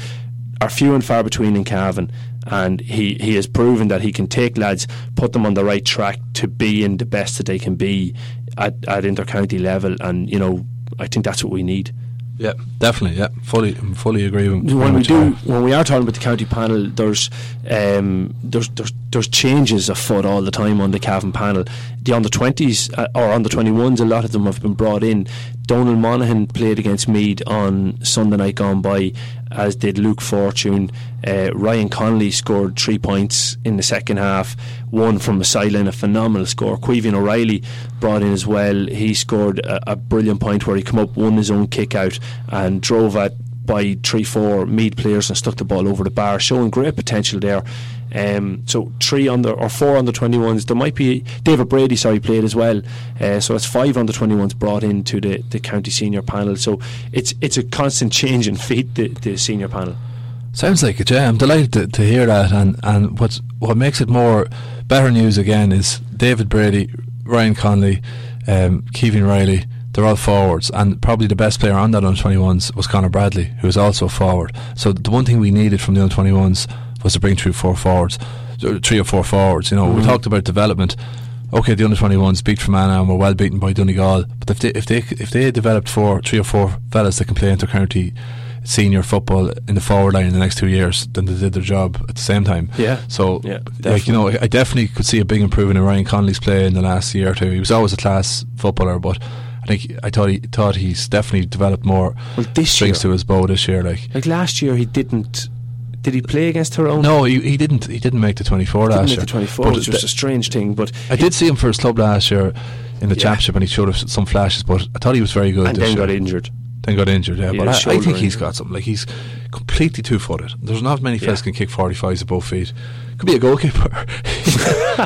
are few and far between in Cavan and he, he has proven that he can take lads, put them on the right track to be in the best that they can be at, at inter-county level and you know I think that's what we need. Yeah, definitely. Yeah, fully, fully agree. With when we do, when we are talking about the county panel, there's, um, there's, there's, there's changes afoot all the time on the Cavan panel. The under twenties uh, or under twenty ones, a lot of them have been brought in. Donald Monaghan played against Meath on Sunday night gone by, as did Luke Fortune. Uh, Ryan Connolly scored three points in the second half, one from a sideline, a phenomenal score. Caoimhín O'Reilly brought in as well. He scored a, a brilliant point where he came up, won his own kick out, and drove at by three, four Meath players and stuck the ball over the bar, showing great potential there. Um, so three under or four under 21s. There might be David Brady, sorry, played as well. Uh, so that's five under 21s brought into the, the county senior panel. So it's it's a constant change in feet the, the senior panel. Sounds like it. Yeah, I'm delighted to, to hear that. And and what's what makes it more better news again is David Brady, Ryan Connolly, um, Kevin Riley they're all forwards, and probably the best player on that under 21s was Connor Bradley, who was also a forward. So the one thing we needed from the under 21s was to bring through four forwards, three or four forwards. You know, mm-hmm. we talked about development. Okay, the under 21s beat Fermanagh and were well beaten by Donegal, but if they if they if they developed four, three or four fellas that can play inter county senior football in the forward line in the next two years, then they did their job at the same time. Yeah. So, yeah, like you know, I definitely could see a big improvement in Ryan Connolly's play in the last year or two. He was always a class footballer, but I think I thought he thought he's definitely developed more well, this strings year, to his bow this year. Like like last year, he didn't. Did he play against Tyrone? No, he, he didn't. He didn't make the twenty four last year. The twenty four, which was a strange thing. But I did see him for his club last year in the yeah. championship, and he showed us some flashes. But I thought he was very good. And then year. got injured. Then got injured. Yeah, he but I, I, think he's got something. Like he's completely two footed. There's not many yeah. can kick forty fives above feet. Could be a goalkeeper.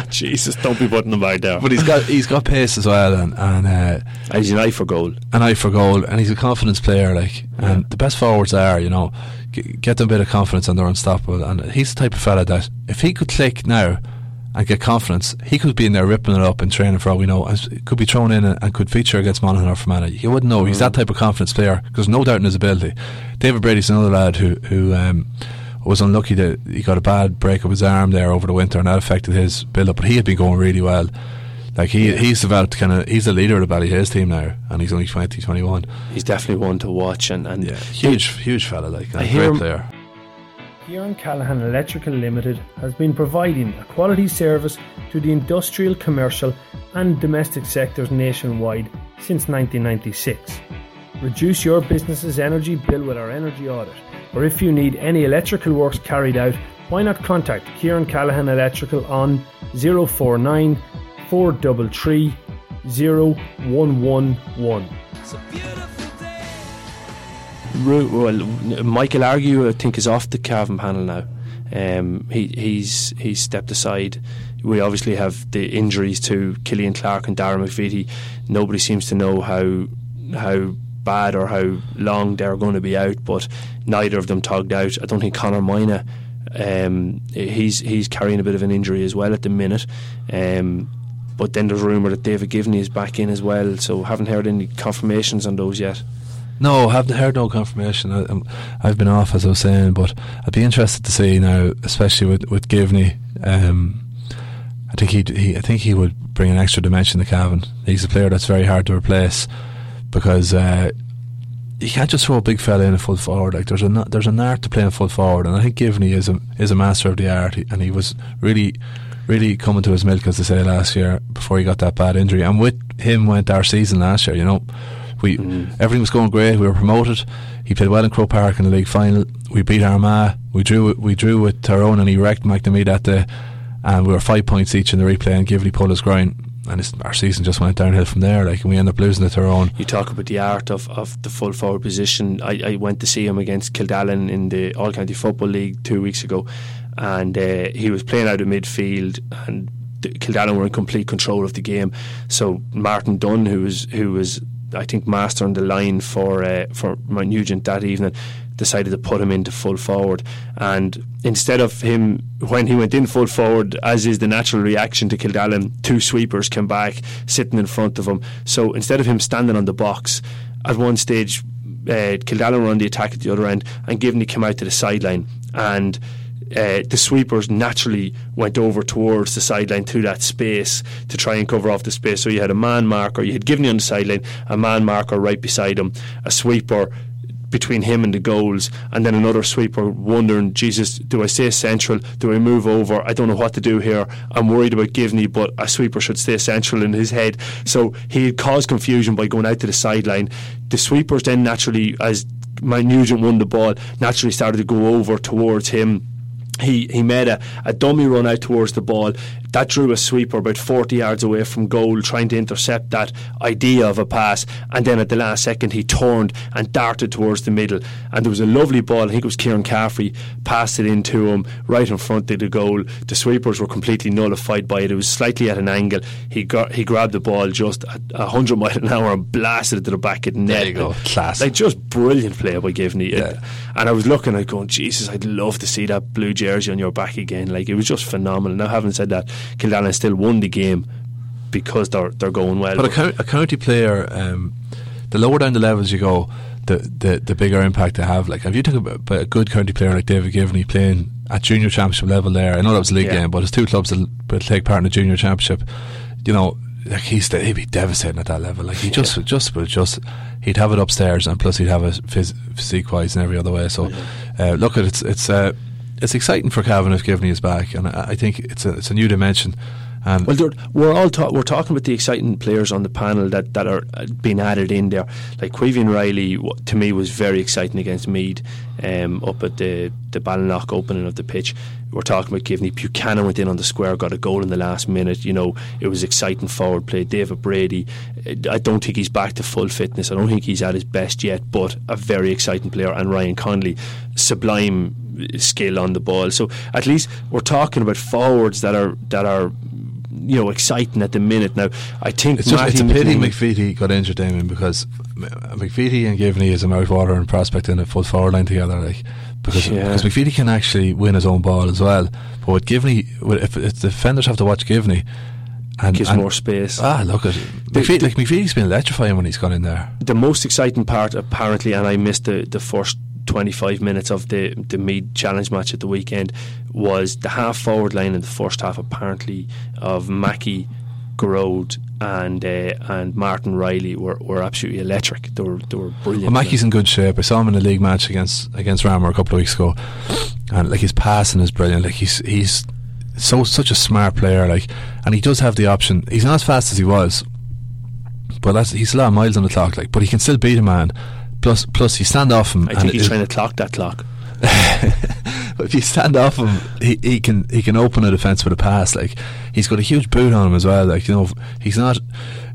Jesus, don't be putting him out there. But he's got he's got pace as well, and and uh, he's an eye for goal. An eye for goal, and he's a confidence player. Like, yeah. and the best forwards are, you know, get, get them a bit of confidence, and they're unstoppable. And he's the type of fella that if he could click now and get confidence, he could be in there ripping it up in training for all we know. And could be thrown in and, and could feature against Monaghan or Fermanagh. You wouldn't know. Mm. He's that type of confidence player because no doubt in his ability. David Brady's another lad who who. Um, was unlucky that he got a bad break of his arm there over the winter, and that affected his build up. But he had been going really well. Like he, yeah. he's developed kind of. He's the leader of the Ballyhaise team now, and he's only 20, 21. He's definitely one to watch, and, and yeah, huge, huge fella, like a great player. Kieran Callahan Electrical Limited has been providing a quality service to the industrial, commercial, and domestic sectors nationwide since 1996. Reduce your business's energy bill with our energy audit or if you need any electrical works carried out, why not contact Kieran Callahan Electrical on 049 433 0111. Well, Michael Argue, I think, is off the Cavan panel now. Um, he, he's he's stepped aside. We obviously have the injuries to Killian Clark and Darren McVeety. Nobody seems to know how how bad or how long they're going to be out, but neither of them tugged out. I don't think Connor Moynagh, um, he's he's carrying a bit of an injury as well at the minute. Um, but then there's rumour that David Givney is back in as well, so haven't heard any confirmations on those yet. No, haven't heard no confirmation. I, have been off as I was saying, but I'd be interested to see now, especially with with Givney. Um, I think he I think he would bring an extra dimension to Cavan. He's a player that's very hard to replace because uh, you can't just throw a big fella in a full forward. Like there's a there's an art to playing full forward, and I think Givney is a is a master of the art, and he was really really coming to his milk, as they say last year before he got that bad injury. And with him went our season last year. You know, we mm. everything was going great. We were promoted. He played well in Croke Park in the league final. We beat Armagh. We drew we drew with Tyrone, and he wrecked McNamee that day. And we were five points each in the replay, and Givney pulled his groin and our season just went downhill from there. Like, we ended up losing it to our own. You talk about the art of, of the full forward position. I, I went to see him against Kildallan in the All County Football League two weeks ago, and uh, he was playing out of midfield and. Kildallan were in complete control of the game. So Martin Dunn, who was who was I think master on the line for uh, for Nugent that evening, decided to put him into full forward. And instead of him, when he went in full forward, as is the natural reaction to Kildallan, two sweepers came back sitting in front of him. So instead of him standing on the box, at one stage, uh, Kildallan were on the attack at the other end, and Givney came out to the sideline. And uh, the sweepers naturally went over towards the sideline through that space to try and cover off the space. So you had a man marker, you had Givney on the sideline, a man marker right beside him, a sweeper between him and the goals, and then another sweeper wondering, Jesus, do I stay central? Do I move over? I don't know what to do here. I'm worried about Givney, but a sweeper should stay central in his head. So he had caused confusion by going out to the sideline. The sweepers then naturally, as my Nugent won the ball, naturally started to go over towards him he he made a, a dummy run out towards the ball that drew a sweeper about 40 yards away from goal trying to intercept that idea of a pass. And then at the last second he turned and darted towards the middle. And there was a lovely ball I think it was Kieran Caffrey passed it into him right in front of the goal. The sweepers were completely nullified by it. It was slightly at an angle. He got he grabbed the ball just at 100 miles an hour and blasted it to the back of the net. There you go. Class like just brilliant play by Givney. Yeah. and I was looking at going Jesus I'd love to see that blue jersey on your back again. Like it was just phenomenal. Now having said that Kildallan still won the game because they're they're going well. But a, a county player, um, the lower down the levels you go, the, the the bigger impact they have. Like if you talk about, a good county player like David Givney playing at junior championship level there, I know that was a league yeah. game, but it's two clubs that will take part in the junior championship. You know, like he's he'd be devastating at that level. Like he just yeah. just would just he'd have it upstairs, and plus he'd have it phys- physique wise and every other way. So, yeah. uh, look, at it's it's. Uh, it's exciting for Cavan if Givney is back, and I, think it's a it's a new dimension. Um, well, we're all ta- we're talking about the exciting players on the panel that, that are uh, being added in there. Like Caoimhín Riley, to me, was very exciting against Meath um, up at the the Ballinlough opening of the pitch. We're talking about Givney. Buchanan went in on the square, got a goal in the last minute. You know, it was exciting forward play. David Brady, I don't think he's back to full fitness. I don't think he's at his best yet, but a very exciting player. And Ryan Connolly, sublime skill on the ball. So at least we're talking about forwards that are that are you know exciting at the minute. Now I think it's, just, it's a pity McVeety got injured, Damien, because McVeety and Givney is a mouthwater prospect in a full forward line together. Like because yeah. because McVeety can actually win his own ball as well. But with Givney, if, if the defenders have to watch Givney. And, gives and more space. Ah, look at McVeety, like McVeety's been electrifying when he's gone in there. The most exciting part, apparently, and I missed the, the first 25 minutes of the the Meath challenge match at the weekend was the half forward line in the first half apparently of Mackey, Gearóid and uh, and Martin Riley were, were absolutely electric. They were they were brilliant. Well, Mackey's in good shape. I saw him in a league match against against Ramor a couple of weeks ago, and like his passing is brilliant. Like he's he's so such a smart player. Like, and he does have the option. He's not as fast as he was, but he's a lot of miles on the clock. Like, but he can still beat a man. Plus, plus you stand off him. I think he's trying to clock that clock. But if you stand off him, he, he can he can open a defence with a pass. Like he's got a huge boot on him as well. Like you know, he's not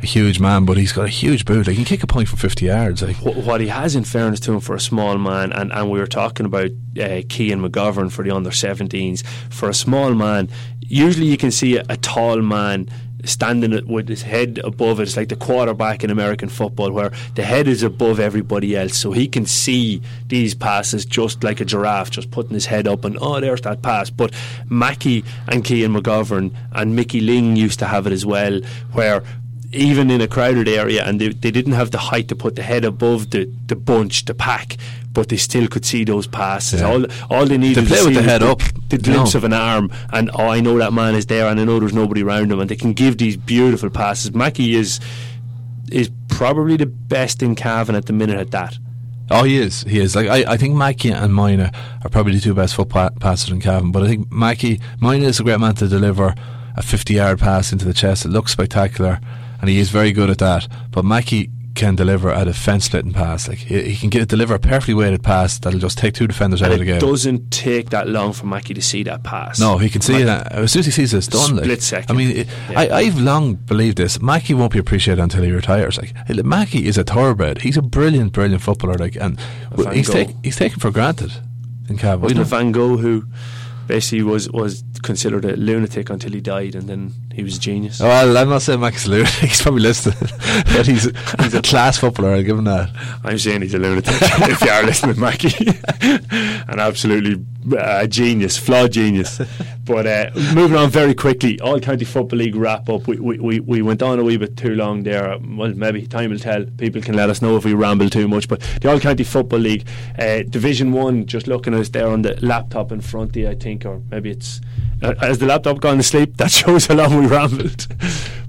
a huge man, but he's got a huge boot. Like he can kick a point from fifty yards. Like what he has, in fairness to him, for a small man, and, and we were talking about uh, Cian McGovern for the under 17s. For a small man, usually you can see a, a tall man standing with his head above it. It's like the quarterback in American football, where the head is above everybody else, so he can see these passes just like a giraffe, just putting his head up and oh, there's that pass. But Mackey and Cian McGovern and Mickey Ling used to have it as well, where even in a crowded area, and they, they didn't have the height to put the head above the, the bunch, the pack, but they still could see those passes. Yeah. All all they needed to play with the head up, the glimpse of an arm, and oh, I know that man is there, and I know there's nobody around him, and they can give these beautiful passes. Mackey is is probably the best in Cavan at the minute at that. Oh, he is. He is. Like I, I think Mackie and Moynagh are probably the two best foot pa- passers in Cavan. But I think Mackie, Moynagh is a great man to deliver a 50-yard pass into the chest. It looks spectacular, and he is very good at that. But Mackie can deliver a defence splitting pass. Like he, he can get, deliver a perfectly weighted pass that'll just take two defenders and out of the game. It doesn't take that long for Mackie to see that pass. No, he can see it as soon as he sees it, it's done. Split like. second. I mean, it, Yeah. I, I've long believed this. Mackie won't be appreciated until he retires. Like Mackie is a thoroughbred. He's a brilliant, brilliant footballer. Like and Van he's take, he's taken for granted in Cavan. Wasn't You it know? Van Gogh who basically was was considered a lunatic until he died, and then he was a genius? Well, I'm not saying Max Lunatic. He's probably listening, but he's he's a class footballer. I'll give him that. I'm saying he's a lunatic. if you are listening, Mackie, an absolutely uh, genius, flawed genius. But uh, moving on very quickly, All County Football League wrap up. We, we, we, we went on a wee bit too long there. Well, maybe time will tell. People can let us know if we ramble too much. But the All County Football League, uh, Division One, just looking at us there on the laptop in front of you, I think, or maybe it's uh, has the laptop gone to sleep? That shows how long we rambled.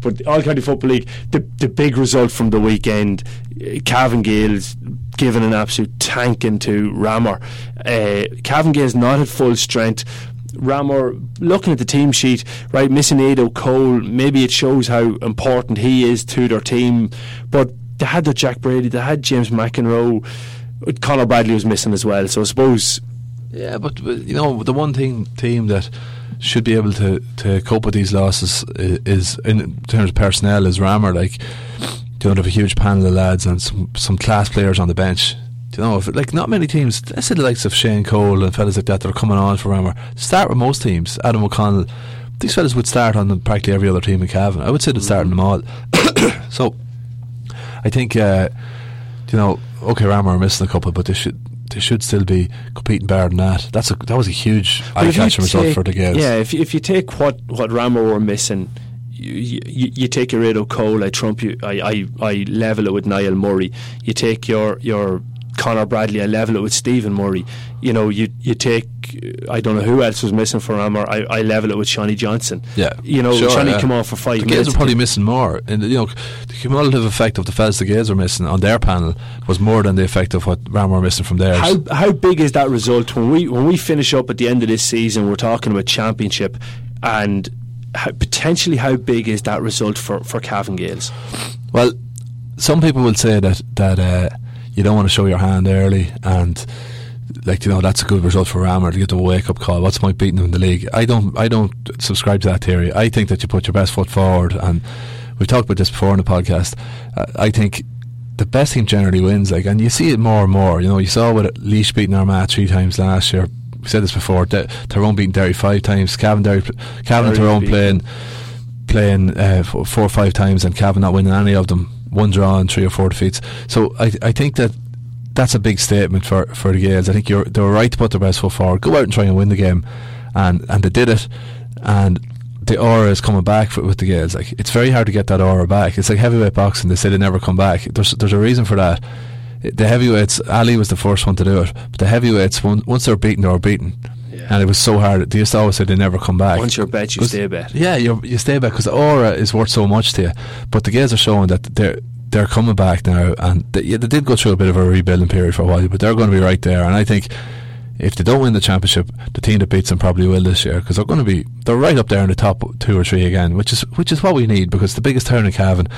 but All County Football League, the the big result from the weekend, uh, Cavan Gales giving an absolute tanking to Ramor. Uh, Cavan Gales not at full strength. Ramor looking at the team sheet, right, missing Ado Cole, maybe it shows how important he is to their team. But they had their Jack Brady, they had James McEnroe, Conor Bradley was missing as well. So I suppose Yeah, but, but you know the one thing team that should be able to, to cope with these losses is, is in terms of personnel is Ramor. Like, you know, they have a huge panel of lads and some some class players on the bench. You know, if, like not many teams. I said the likes of Shane Cole and fellas like that that are coming on for Ramor. Start with most teams. Adam O'Connell. These fellas would start on practically every other team in Cavan. I would say they'd start on them all. so, I think uh, you know, okay, Ramor are missing a couple, but they should they should still be competing better than that. That's a that was a huge But eye-catching result for the Gales. Yeah, if if you take what what Ramor were missing, you, you, you take your Ado Cole, I trump you, I, I I level it with Niall Murray. You take your your Conor Bradley, I level it with Stephen Murray. You know, you you take I don't know who else was missing for Ramor. I, I level it with Seanie Johnston. Yeah, you know, sure, Seanie yeah. come on for five The. Gales are probably missing more, and you know, the cumulative effect of the fellas the Gales are missing on their panel was more than the effect of what Ram were missing from theirs. How how big is that result when we when we finish up at the end of this season? We're talking about championship, and how, potentially how big is that result for for Cavan Gales? Well, some people will say that that uh, you don't want to show your hand early, and like you know that's a good result for Ramor to get them a wake up call. What's the point beating them in the league? I don't I don't subscribe to that theory. I think that you put your best foot forward, and we've talked about this before in the podcast. Uh, I think. The best team generally wins, like, and you see it more and more. You know, you saw with Laois beating Armagh three times last year. We said this before. De- Tyrone beating Derry five times. Cavan, Derry, Cavan, and Tyrone playing playing uh, four or five times and Cavan not winning any of them, one draw and three or four defeats. So I I think that that's a big statement for, for the Gales. I think you're they were right to put their best foot forward, go out and try and win the game, and and they did it, and. The aura is coming back for, with the Gales. Like it's very hard to get that aura back. It's like heavyweight boxing. They say they never come back. There's there's a reason for that. The heavyweights, Ali was the first one to do it, but the heavyweights, once they're beaten, they were beaten, and it was so hard. They used to always say they never come back. Once you're bet, you stay bet. Yeah, you you stay back because the aura is worth so much to you. But the guys are showing that they're they're coming back now, and they, yeah, they did go through a bit of a rebuilding period for a while, but they're going to be right there. And I think if they don't win the championship, the team that beats them probably will this year because they're going to be they're right up there in the top two or three again, which is which is what we need because the biggest town in Cavan.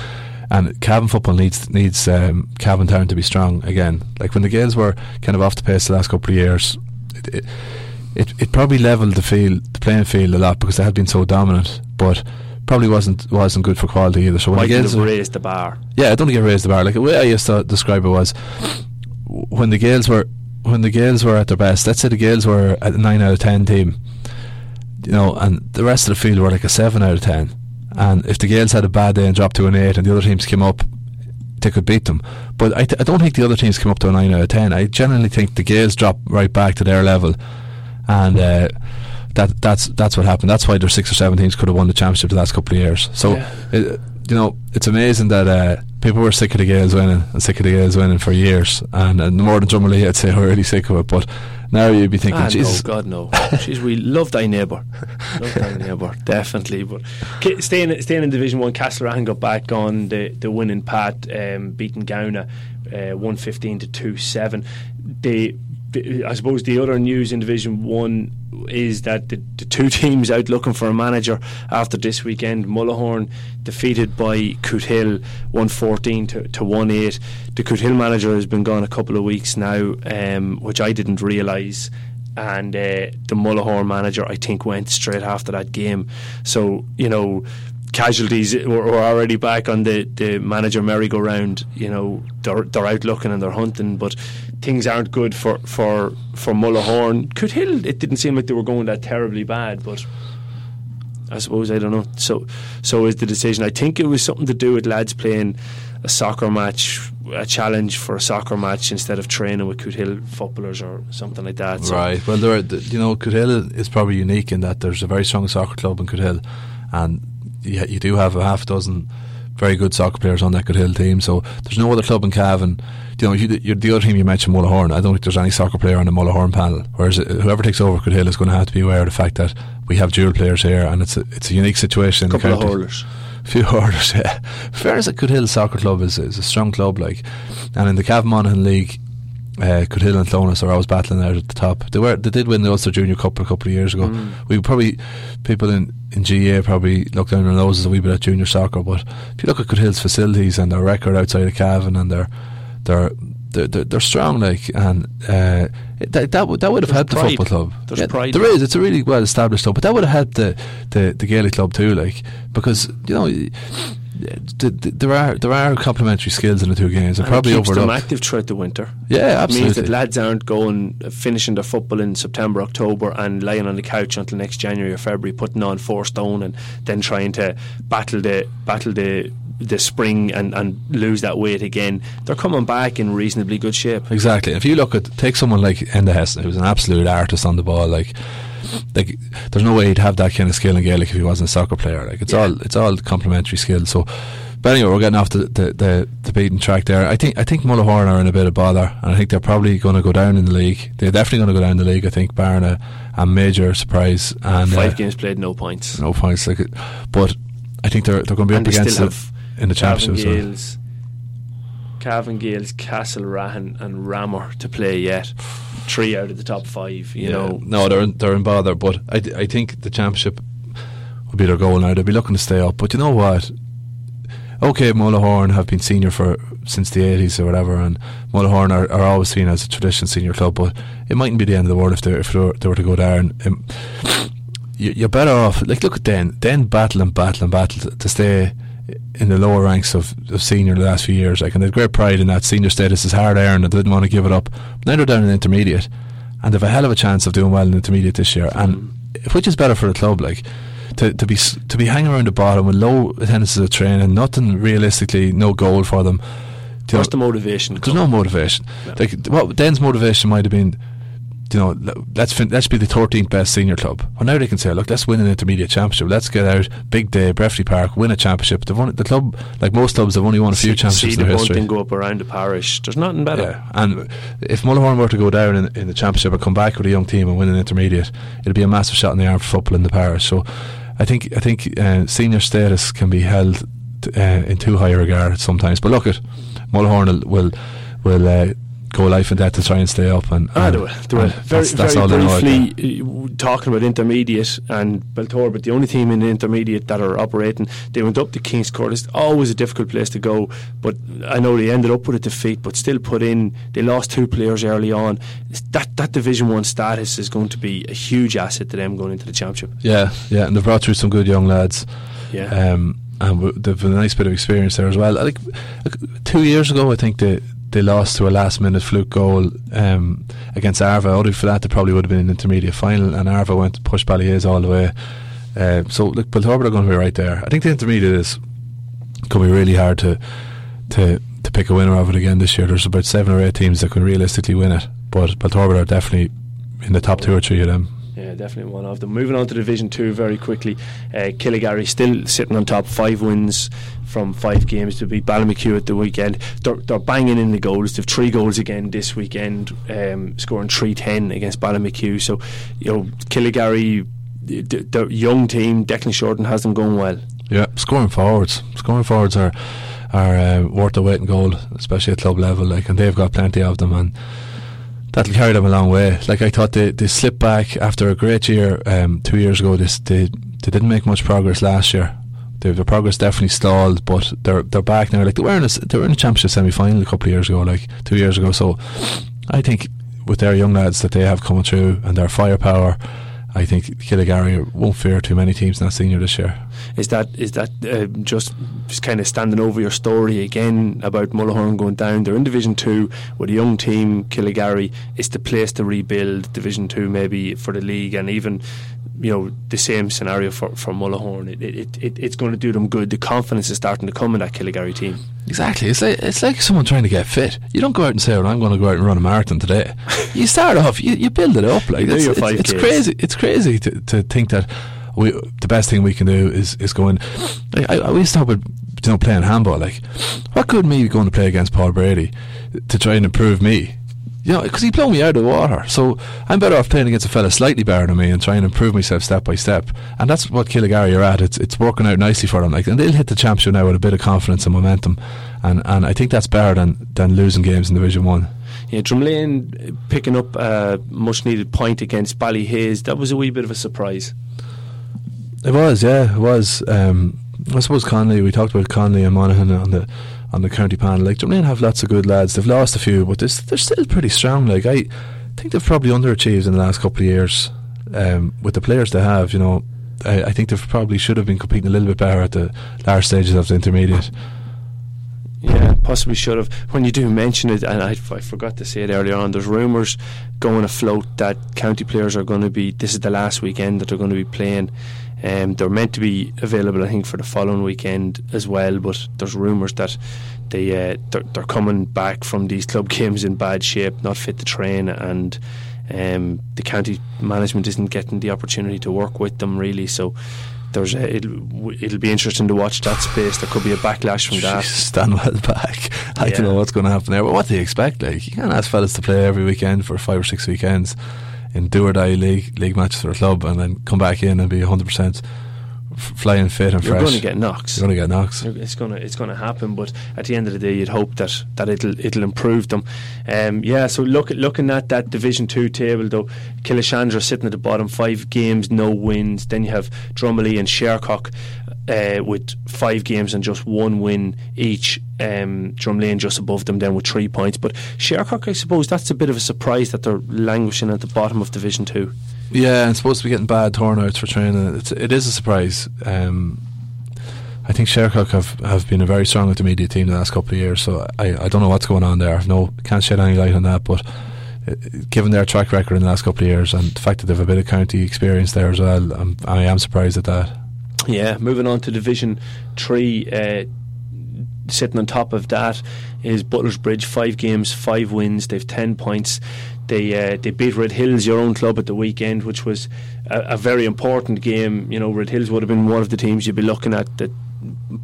And Cavan football needs needs um, Cavan Town to be strong again. Like when the Gales were kind of off the pace the last couple of years, it, it, it, it probably leveled the field, the playing field a lot because they had been so dominant, but probably wasn't wasn't good for quality either. So when Might the have Gales, raised the bar. yeah, I don't think it raised the bar. Like the way I used to describe it was when the Gales were when the Gales were at their best. Let's say the Gales were a nine out of ten team, you know, and the rest of the field were like a seven out of ten. And if the Gales had a bad day and dropped to an eight, and the other teams came up, they could beat them. But I, th- I don't think the other teams came up to a nine out of ten. I generally think the Gales dropped right back to their level, and uh, that that's that's what happened. That's why their six or seven teams could have won the championship the last couple of years. So, Yeah. it, you know, it's amazing that uh, people were sick of the Gales winning and sick of the Gales winning for years, and, and more than Drumalee, I'd say, were really sick of it. But now you'd be thinking, Ah, Jesus, no, God, no. Jeez, we love thy neighbour. Love thy neighbour, definitely. But staying, staying in Division 1, Castlerahan got back on the, the winning path, um, beating Gowna uh, 115 to 2 7. They, the- I suppose the other news in Division 1 is that the, the two teams out looking for a manager after this weekend, Mullahoran defeated by Cootehill 114 to, to 1 8. The Cootehill manager has been gone a couple of weeks now, um, which I didn't realise and uh, the Mullahoran manager, I think, went straight after that game. So you know, casualties were, were already back on the, the manager merry-go-round. You know, they're they're out looking and they're hunting, but things aren't good for for for Mullahoran. Cootehill, it didn't seem like they were going that terribly bad, but. I suppose I don't know. So, so is the decision. I think it was something to do with lads playing a soccer match, a challenge for a soccer match instead of training with Cootehill footballers or something like that. So Right. Well, there, are, you know, Cootehill is probably unique in that there's a very strong soccer club in Cootehill, and you, you do have a half dozen very good soccer players on that Cootehill team. So there's no other club in Cavan. You know, you, you're the other team you mentioned, Mullahoran. I don't think there's any soccer player on the Mullahoran panel. Whereas uh, whoever takes over Cootehill is going to have to be aware of the fact that we have dual players here, and it's a, it's a unique situation. the couple of hurlers. few orders, yeah. Fairness at Cootehill Soccer Club is, is a strong club, like, and in the Cavan Monaghan League, uh, Cootehill and Clones are always battling out at the top. They were they did win the Ulster Junior Cup a couple of years ago. We probably people in in GA probably look down their noses a wee bit at junior soccer, but if you look at Cootehill's facilities and their record outside of Cavan and their their they're, they're, they're strong, like, and uh, that that would, that would have There's helped the football club. There's pride There is. It's a really well established club, but that would have helped the, the, the Gaelic club too, like because you know th- th- there are there are complementary skills in the two games. They're And probably it keeps them active throughout the winter. Yeah, It means that lads aren't going uh, finishing their football in September, October, and lying on the couch until next January or February, putting on four stone, and then trying to battle the battle the the spring and, and lose that weight again. They're coming back in reasonably good shape. Exactly. If you look at take someone like Enda Hessen, who's an absolute artist on the ball, like like there's no way he'd have that kind of skill in Gaelic if he wasn't a soccer player. Like it's Yeah. all it's all complementary skill. So but anyway, we're getting off the, the, the, the beaten track there. I think I think Mullahoran are in a bit of bother, and I think they're probably going to go down in the league. They're definitely going to go down in the league. I think, barring a, a major surprise and Five uh, games played, no points. no points. Like, it- but I think they're they're going to be and up against still have in the Cavan championship. So. Gales, Cavan Gales, Castlerahan, and Ramor to play yet. Three out of the top five. You Yeah. know, no, they're in, they're in bother. But I, I think the championship will be their goal now. They'll be looking to stay up. But you know what? Okay, Mullahoran have been senior for since the eighties or whatever, and Mullahoran are, are always seen as a traditional senior club. But it mightn't be the end of the world if they if they were, they were to go down. Um, you, you're better off. Like look at Denn. Denn battle and battle and battle to, to stay in the lower ranks of, of senior the last few years. Like and they've great pride in that senior status is hard earned and they didn't want to give it up. Now they're down in intermediate, and they've a hell of a chance of doing well in intermediate this year. And which is better for the club, like. To, to be to be hanging around the bottom with low attendances of training, nothing realistically, no goal for them. Know, the motivation? there's no motivation. Like what Denn's motivation might have been, you know, let's fin- let's be the 13th best senior club. Well, now they can say, look, let's win an intermediate championship. Let's get out, big day, Breffni Park, win a championship. They've won the club, like most clubs, have only won a few see, championships see in the their history. go up around the parish. There's nothing better. Yeah, and if Mullahoran were to go down in, in the championship and come back with a young team and win an intermediate, it'd be a massive shot in the arm for football in the parish. So, I think I think uh, senior status can be held uh, in too high a regard sometimes. But look at Mullahoran will will, will uh, go life and death to try and stay up. And, Ah, and- they they very, that's, that's very know briefly uh, talking about intermediate and Beltor, but the only team in the intermediate that are operating, they went up to Kingscourt. It's always a difficult place to go, but I know they ended up with a defeat, but still put in. They lost two players early on. That that Division One status is going to be a huge asset to them going into the championship. Yeah, yeah, and they've brought through some good young lads. Yeah. Um, and they've a nice bit of experience there as well. Like, like two years ago, I think they they lost to a last minute fluke goal um, against Arva. Only for that, they probably would have been the intermediate final, and Arva went to push Ballyhaise all the way. Uh, so, look, Belturbet are going to be right there. I think the intermediate is going to be really hard to to to pick a winner of it again this year. There's about seven or eight teams that can realistically win it, but Belturbet are definitely in the top two or three of them. Yeah, definitely one of them. Moving on to Division Two very quickly, uh, Killygarry still sitting on top, five wins from five games to beat Ballymacue at the weekend. They're, they're banging in the goals. They've three goals again this weekend, um, scoring three ten against Ballymacue. So, you know, Killygarry, the, the young team, Declan Shorten has them going well. Yeah, scoring forwards. Scoring forwards are are uh, worth the weight in gold, especially at club level. Like, and they've got plenty of them, and that'll carry them a long way. Like I thought, they they slipped back after a great year um, two years ago. This they they didn't make much progress last year. Their, their progress definitely stalled, but they're they're back now. Like they were in a, they were in a championship semi final a couple of years ago, like two years ago. So I think with their young lads that they have coming through and their firepower. I think Killygarry won't fear too many teams in that senior this year. Is that is that uh, just, just kind of standing over your story again about Mullahoran going down? They're in Division Two with a young team. Killygarry It's the place to rebuild Division Two, maybe for the league, and even you know the same scenario for for Mullahoran. It, it, it, it's going to do them good. The confidence is starting to come in that Killygarry team. Exactly. It's like it's like someone trying to get fit. You don't go out and say, "Well, I'm going to go out and run a marathon today." you start off, you, you build it up. Like You it's, it's, it's crazy. It's crazy to, to think that we the best thing we can do is is go in. Like, I, I always talk about you know playing handball. Like, what could me going to play against Paul Brady to try and improve me? You know, because he blew me out of the water. So I'm better off playing against a fella slightly better than me and trying to improve myself step by step. And that's what Killygarry are at. It's it's working out nicely for them. Like, and they'll hit the championship now with a bit of confidence and momentum. And and I think that's better than than losing games in Division One. Yeah, Drumlane uh, picking up a much needed point against Ballyhaise. That was a wee bit of a surprise. It was, yeah, it was. Um, I suppose Conley. We talked about Conley and Monaghan on the on the county panel. Like Drumlane have lots of good lads. They've lost a few, but they're, still pretty strong. Like I think they've probably underachieved in the last couple of years um, with the players they have. You know, I, I think they probably should have been competing a little bit better at the latter stages of the intermediate. Yeah, possibly should have. When you do mention it, and I, I forgot to say it earlier on, there's rumours going afloat that county players are going to be. This is the last weekend that they're going to be playing. Um, they're meant to be available, I think, for the following weekend as well. But there's rumours that they uh, they're, they're coming back from these club games in bad shape, not fit to train, and um, the county management isn't getting the opportunity to work with them really. So there's a, it'll, it'll be interesting to watch that space. There could be a backlash from that. Stand well back. I Yeah. don't know what's going to happen there. But what do you expect? Like you can't ask fellas to play every weekend for five or six weekends in do or die league league matches for a club, and then come back in and be hundred percent flying fit and fresh. You're going to get knocks. You're going to get knocks. It's gonna it's gonna happen, but at the end of the day, you'd hope that, that it'll it'll improve them. Um, yeah. So look looking at that Division Two table though, Killeshandra sitting at the bottom, five games, no wins. Then you have Drummondley and Shercock uh, with five games and just one win each. Um, Drumlane just above them, then with three points. But Shercock, I suppose that's a bit of a surprise that they're languishing at the bottom of Division Two. Yeah, and supposed to be getting bad turnouts for training. It's, it is a surprise. Um, I think Shercock have, have been a very strong intermediate team the last couple of years, so I, I don't know what's going on there. I've no can't shed any light on that, but uh, given their track record in the last couple of years and the fact that they've a bit of county experience there as well, I'm, I am surprised at that. Yeah, moving on to Division Three, uh, sitting on top of that is Butlersbridge. Five games, five wins. They've ten points. They uh, they beat Redhills, your own club, at the weekend, which was a, a very important game. You know, Redhills would have been one of the teams you'd be looking at that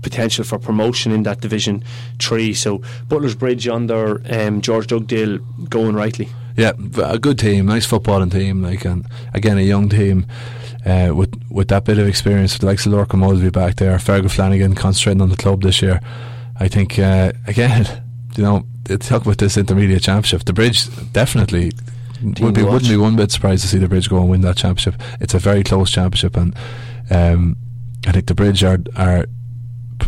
potential for promotion in that Division Three. So Butlersbridge under um, George Dugdale going rightly. Yeah, a good team, nice footballing team, like and again a young team. Uh, with with that bit of experience, with the likes of Lorca Mulvey back there, Fergal Flanagan concentrating on the club this year. I think uh, again, you know, talk about this intermediate championship. The bridge definitely would be watch. wouldn't be one bit surprised to see the bridge go and win that championship. It's a very close championship, and um, I think the bridge are are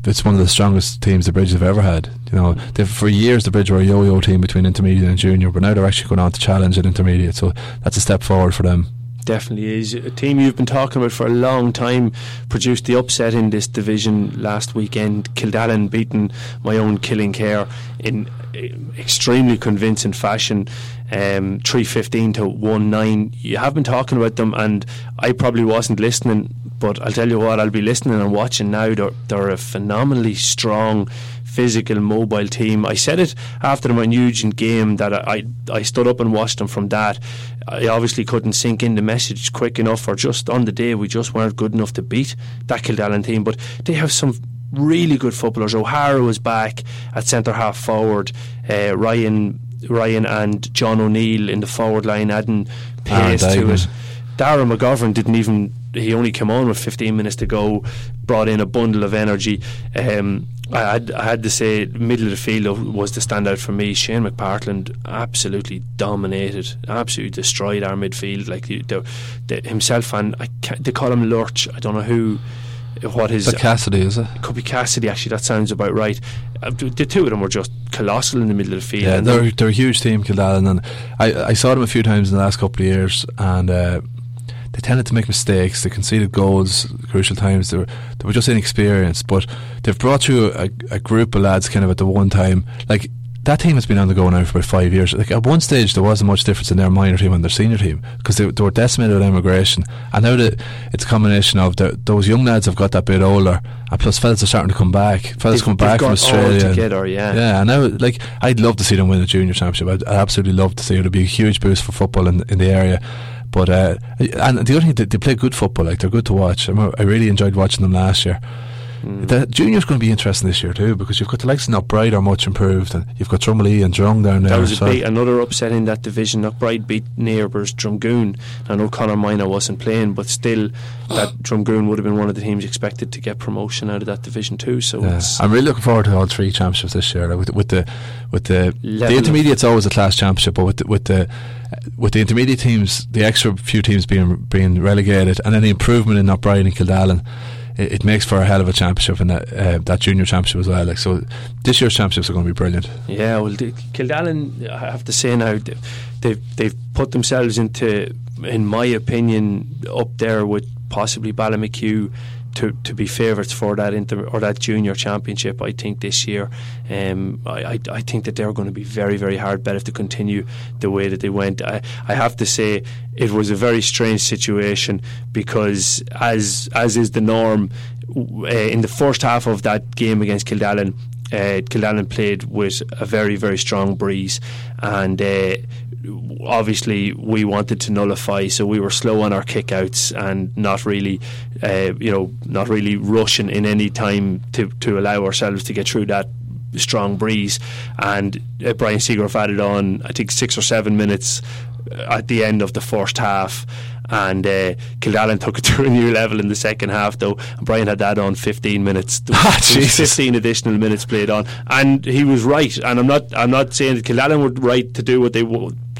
it's one of the strongest teams the Bridge have ever had. You know, for years the Bridge were a yo-yo team between intermediate and junior, but now they're actually going on to challenge at intermediate. So that's a step forward for them. Definitely is. A team you've been talking about for a long time produced the upset in this division last weekend. Kildallan beating my own Killinkere in eh, extremely convincing fashion. Um, 315 to 1 9. You have been talking about them, and I probably wasn't listening, but I'll tell you what, I'll be listening and watching now. They're, they're a phenomenally strong physical, mobile team. I said it after the Nugent game that I, I stood up and watched them from that. I obviously couldn't sink in the message quick enough, or just on the day we just weren't good enough to beat that Kildallan team. But they have some really good footballers. O'Hara was back at centre half forward. Uh, Ryan Ryan and John O'Neill in the forward line adding pace to it. Darren McGovern didn't even he only came on with 15 minutes to go, brought in a bundle of energy. Um, I had, I had to say, middle of the field was the standout for me. Shane McPartland absolutely dominated, absolutely destroyed our midfield. Like the, the, the, himself and I they call him Lurch. I don't know who what his but Cassidy is it? Could be Cassidy. Actually, that sounds about right. Uh, the two of them were just colossal in the middle of the field. Yeah, they're they're a huge team, Kildallan, and I I saw them a few times in the last couple of years, and. Uh, they tended to make mistakes. They conceded goals crucial times. They were they were just inexperienced. But they've brought through a, a group of lads kind of at the one time. Like that team has been on the go now for about five years. Like at one stage, there wasn't much difference in their minor team and their senior team because they, they, were decimated with immigration. And now that it's a combination of the, those young lads have got that bit older, and plus fellas are starting to come back. Fellas come back from Australia. Together, yeah, yeah. And now, like, I'd love to see them win a junior championship. I'd, I'd absolutely love to see it. It'd be a huge boost for football in, in the area. But uh, and the other thing, they, they play good football. Like they're good to watch. I really enjoyed watching them last year. Mm. The junior's going to be interesting this year too because you've got the likes of Knockbride are much improved and you've got Drumalee and Drung down there. That was so. another upset in that division. Knockbride beat neighbours Drumgoon. I know Conor Moynagh wasn't playing, but still, that Drumgoon would have been one of the teams expected to get promotion out of that division too. So yeah. I'm really looking forward to all three championships this year. With, with the with the the intermediate's always a class championship, but with the, with the with the intermediate teams, the extra few teams being being relegated, and then the improvement in Knockbride and Kildallan it, it, makes for a hell of a championship and that uh, that junior championship as well. Like so, this year's championships are going to be brilliant. Yeah, well, the, Kildallan, I have to say now, they've they've put themselves into, in my opinion, up there with possibly Ballymachugh to, to be favourites for that inter or that junior championship. I think this year, um, I, I, I think that they're going to be very very hard bet if they continue the way that they went. I, I have to say it was a very strange situation because as as is the norm uh, in the first half of that game against Kildallan. Uh, played with a very, very strong breeze, and uh, obviously we wanted to nullify, so we were slow on our kickouts and not really, uh, you know, not really rushing in any time to to allow ourselves to get through that strong breeze. And uh, Brian Seagrove added on, I think, six or seven minutes at the end of the first half. And uh, Kildallan took it to a new level in the second half though. And Brian had that on 15 minutes. Ah, 15 additional minutes played on. And he was right. And I'm not I'm not saying that Kildallan were right to do what they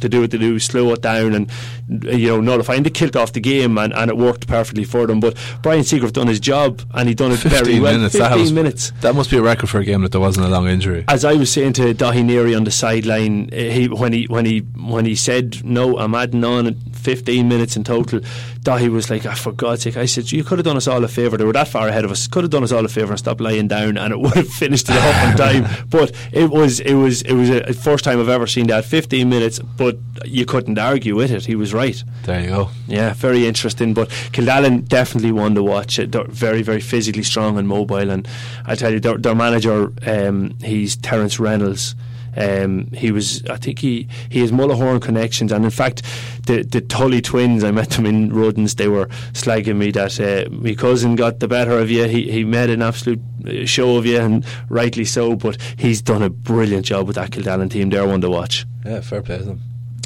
to do what they do, slow it down, and you know nullify. And they killed off the game, and, and it worked perfectly for them. But Brian Seagrave done his job, and he done it very well. Minutes. Fifteen that was, minutes. That must be a record for a game that there wasn't a long injury. As I was saying to Dahi Neary on the sideline, eh, he when he when he when he said no, I'm adding on 15 minutes in total. Dahi was like, oh, for God's sake, I said, you could have done us all a favour. They were that far ahead of us. Could have done us all a favour and stopped lying down, and it would have finished it off on time. But it was, it was, it was a first time I've ever seen that. 15 minutes, but you couldn't argue with it. He was right. There you go. Yeah, very interesting. But Kildallan definitely one to watch. They're very, very physically strong and mobile. And I tell you, their, their manager, um, he's Terence Reynolds. Um, he was, I think he he has Mullahoran connections, and in fact, the the Tully twins, I met them in Rodens. They were slagging me that uh, my cousin got the better of you. He he made an absolute uh, show of you, and rightly so. But he's done a brilliant job with that Kildallan team. They're one to watch. Yeah, fair play to them.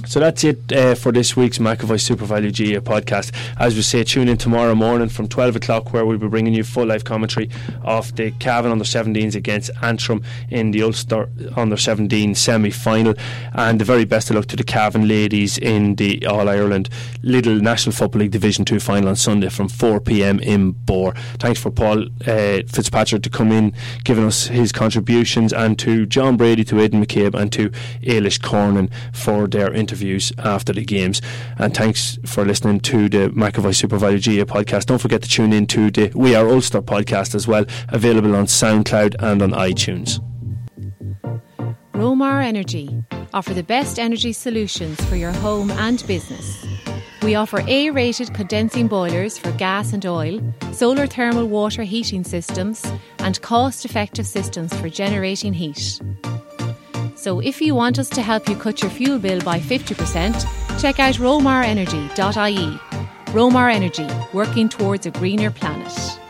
So that's it uh, for this week's McAvoy SuperValu GAA podcast. As we say, tune in tomorrow morning from 12 o'clock where we'll be bringing you full live commentary of the Cavan under 17s against Antrim in the Ulster under 17 semi final. And the very best of luck to the Cavan ladies in the All Ireland Lidl National Football League Division 2 final on Sunday from 4 pm in Bore. Thanks for Paul uh, Fitzpatrick to come in, giving us his contributions, and to John Brady, to Aidan McCabe, and to Ailish Cornan for their interview interviews after the games. And thanks for listening to the McAvoy SuperValu GAA podcast. Don't forget to tune in to the We Are Ulster podcast as well, available on SoundCloud and on iTunes. Ramor Energy offer the best energy solutions for your home and business. We offer A rated condensing boilers for gas and oil, solar thermal water heating systems, and cost effective systems for generating heat. So if you want us to help you cut your fuel bill by 50%, check out ramorenergy.ie. Ramor Energy, working towards a greener planet.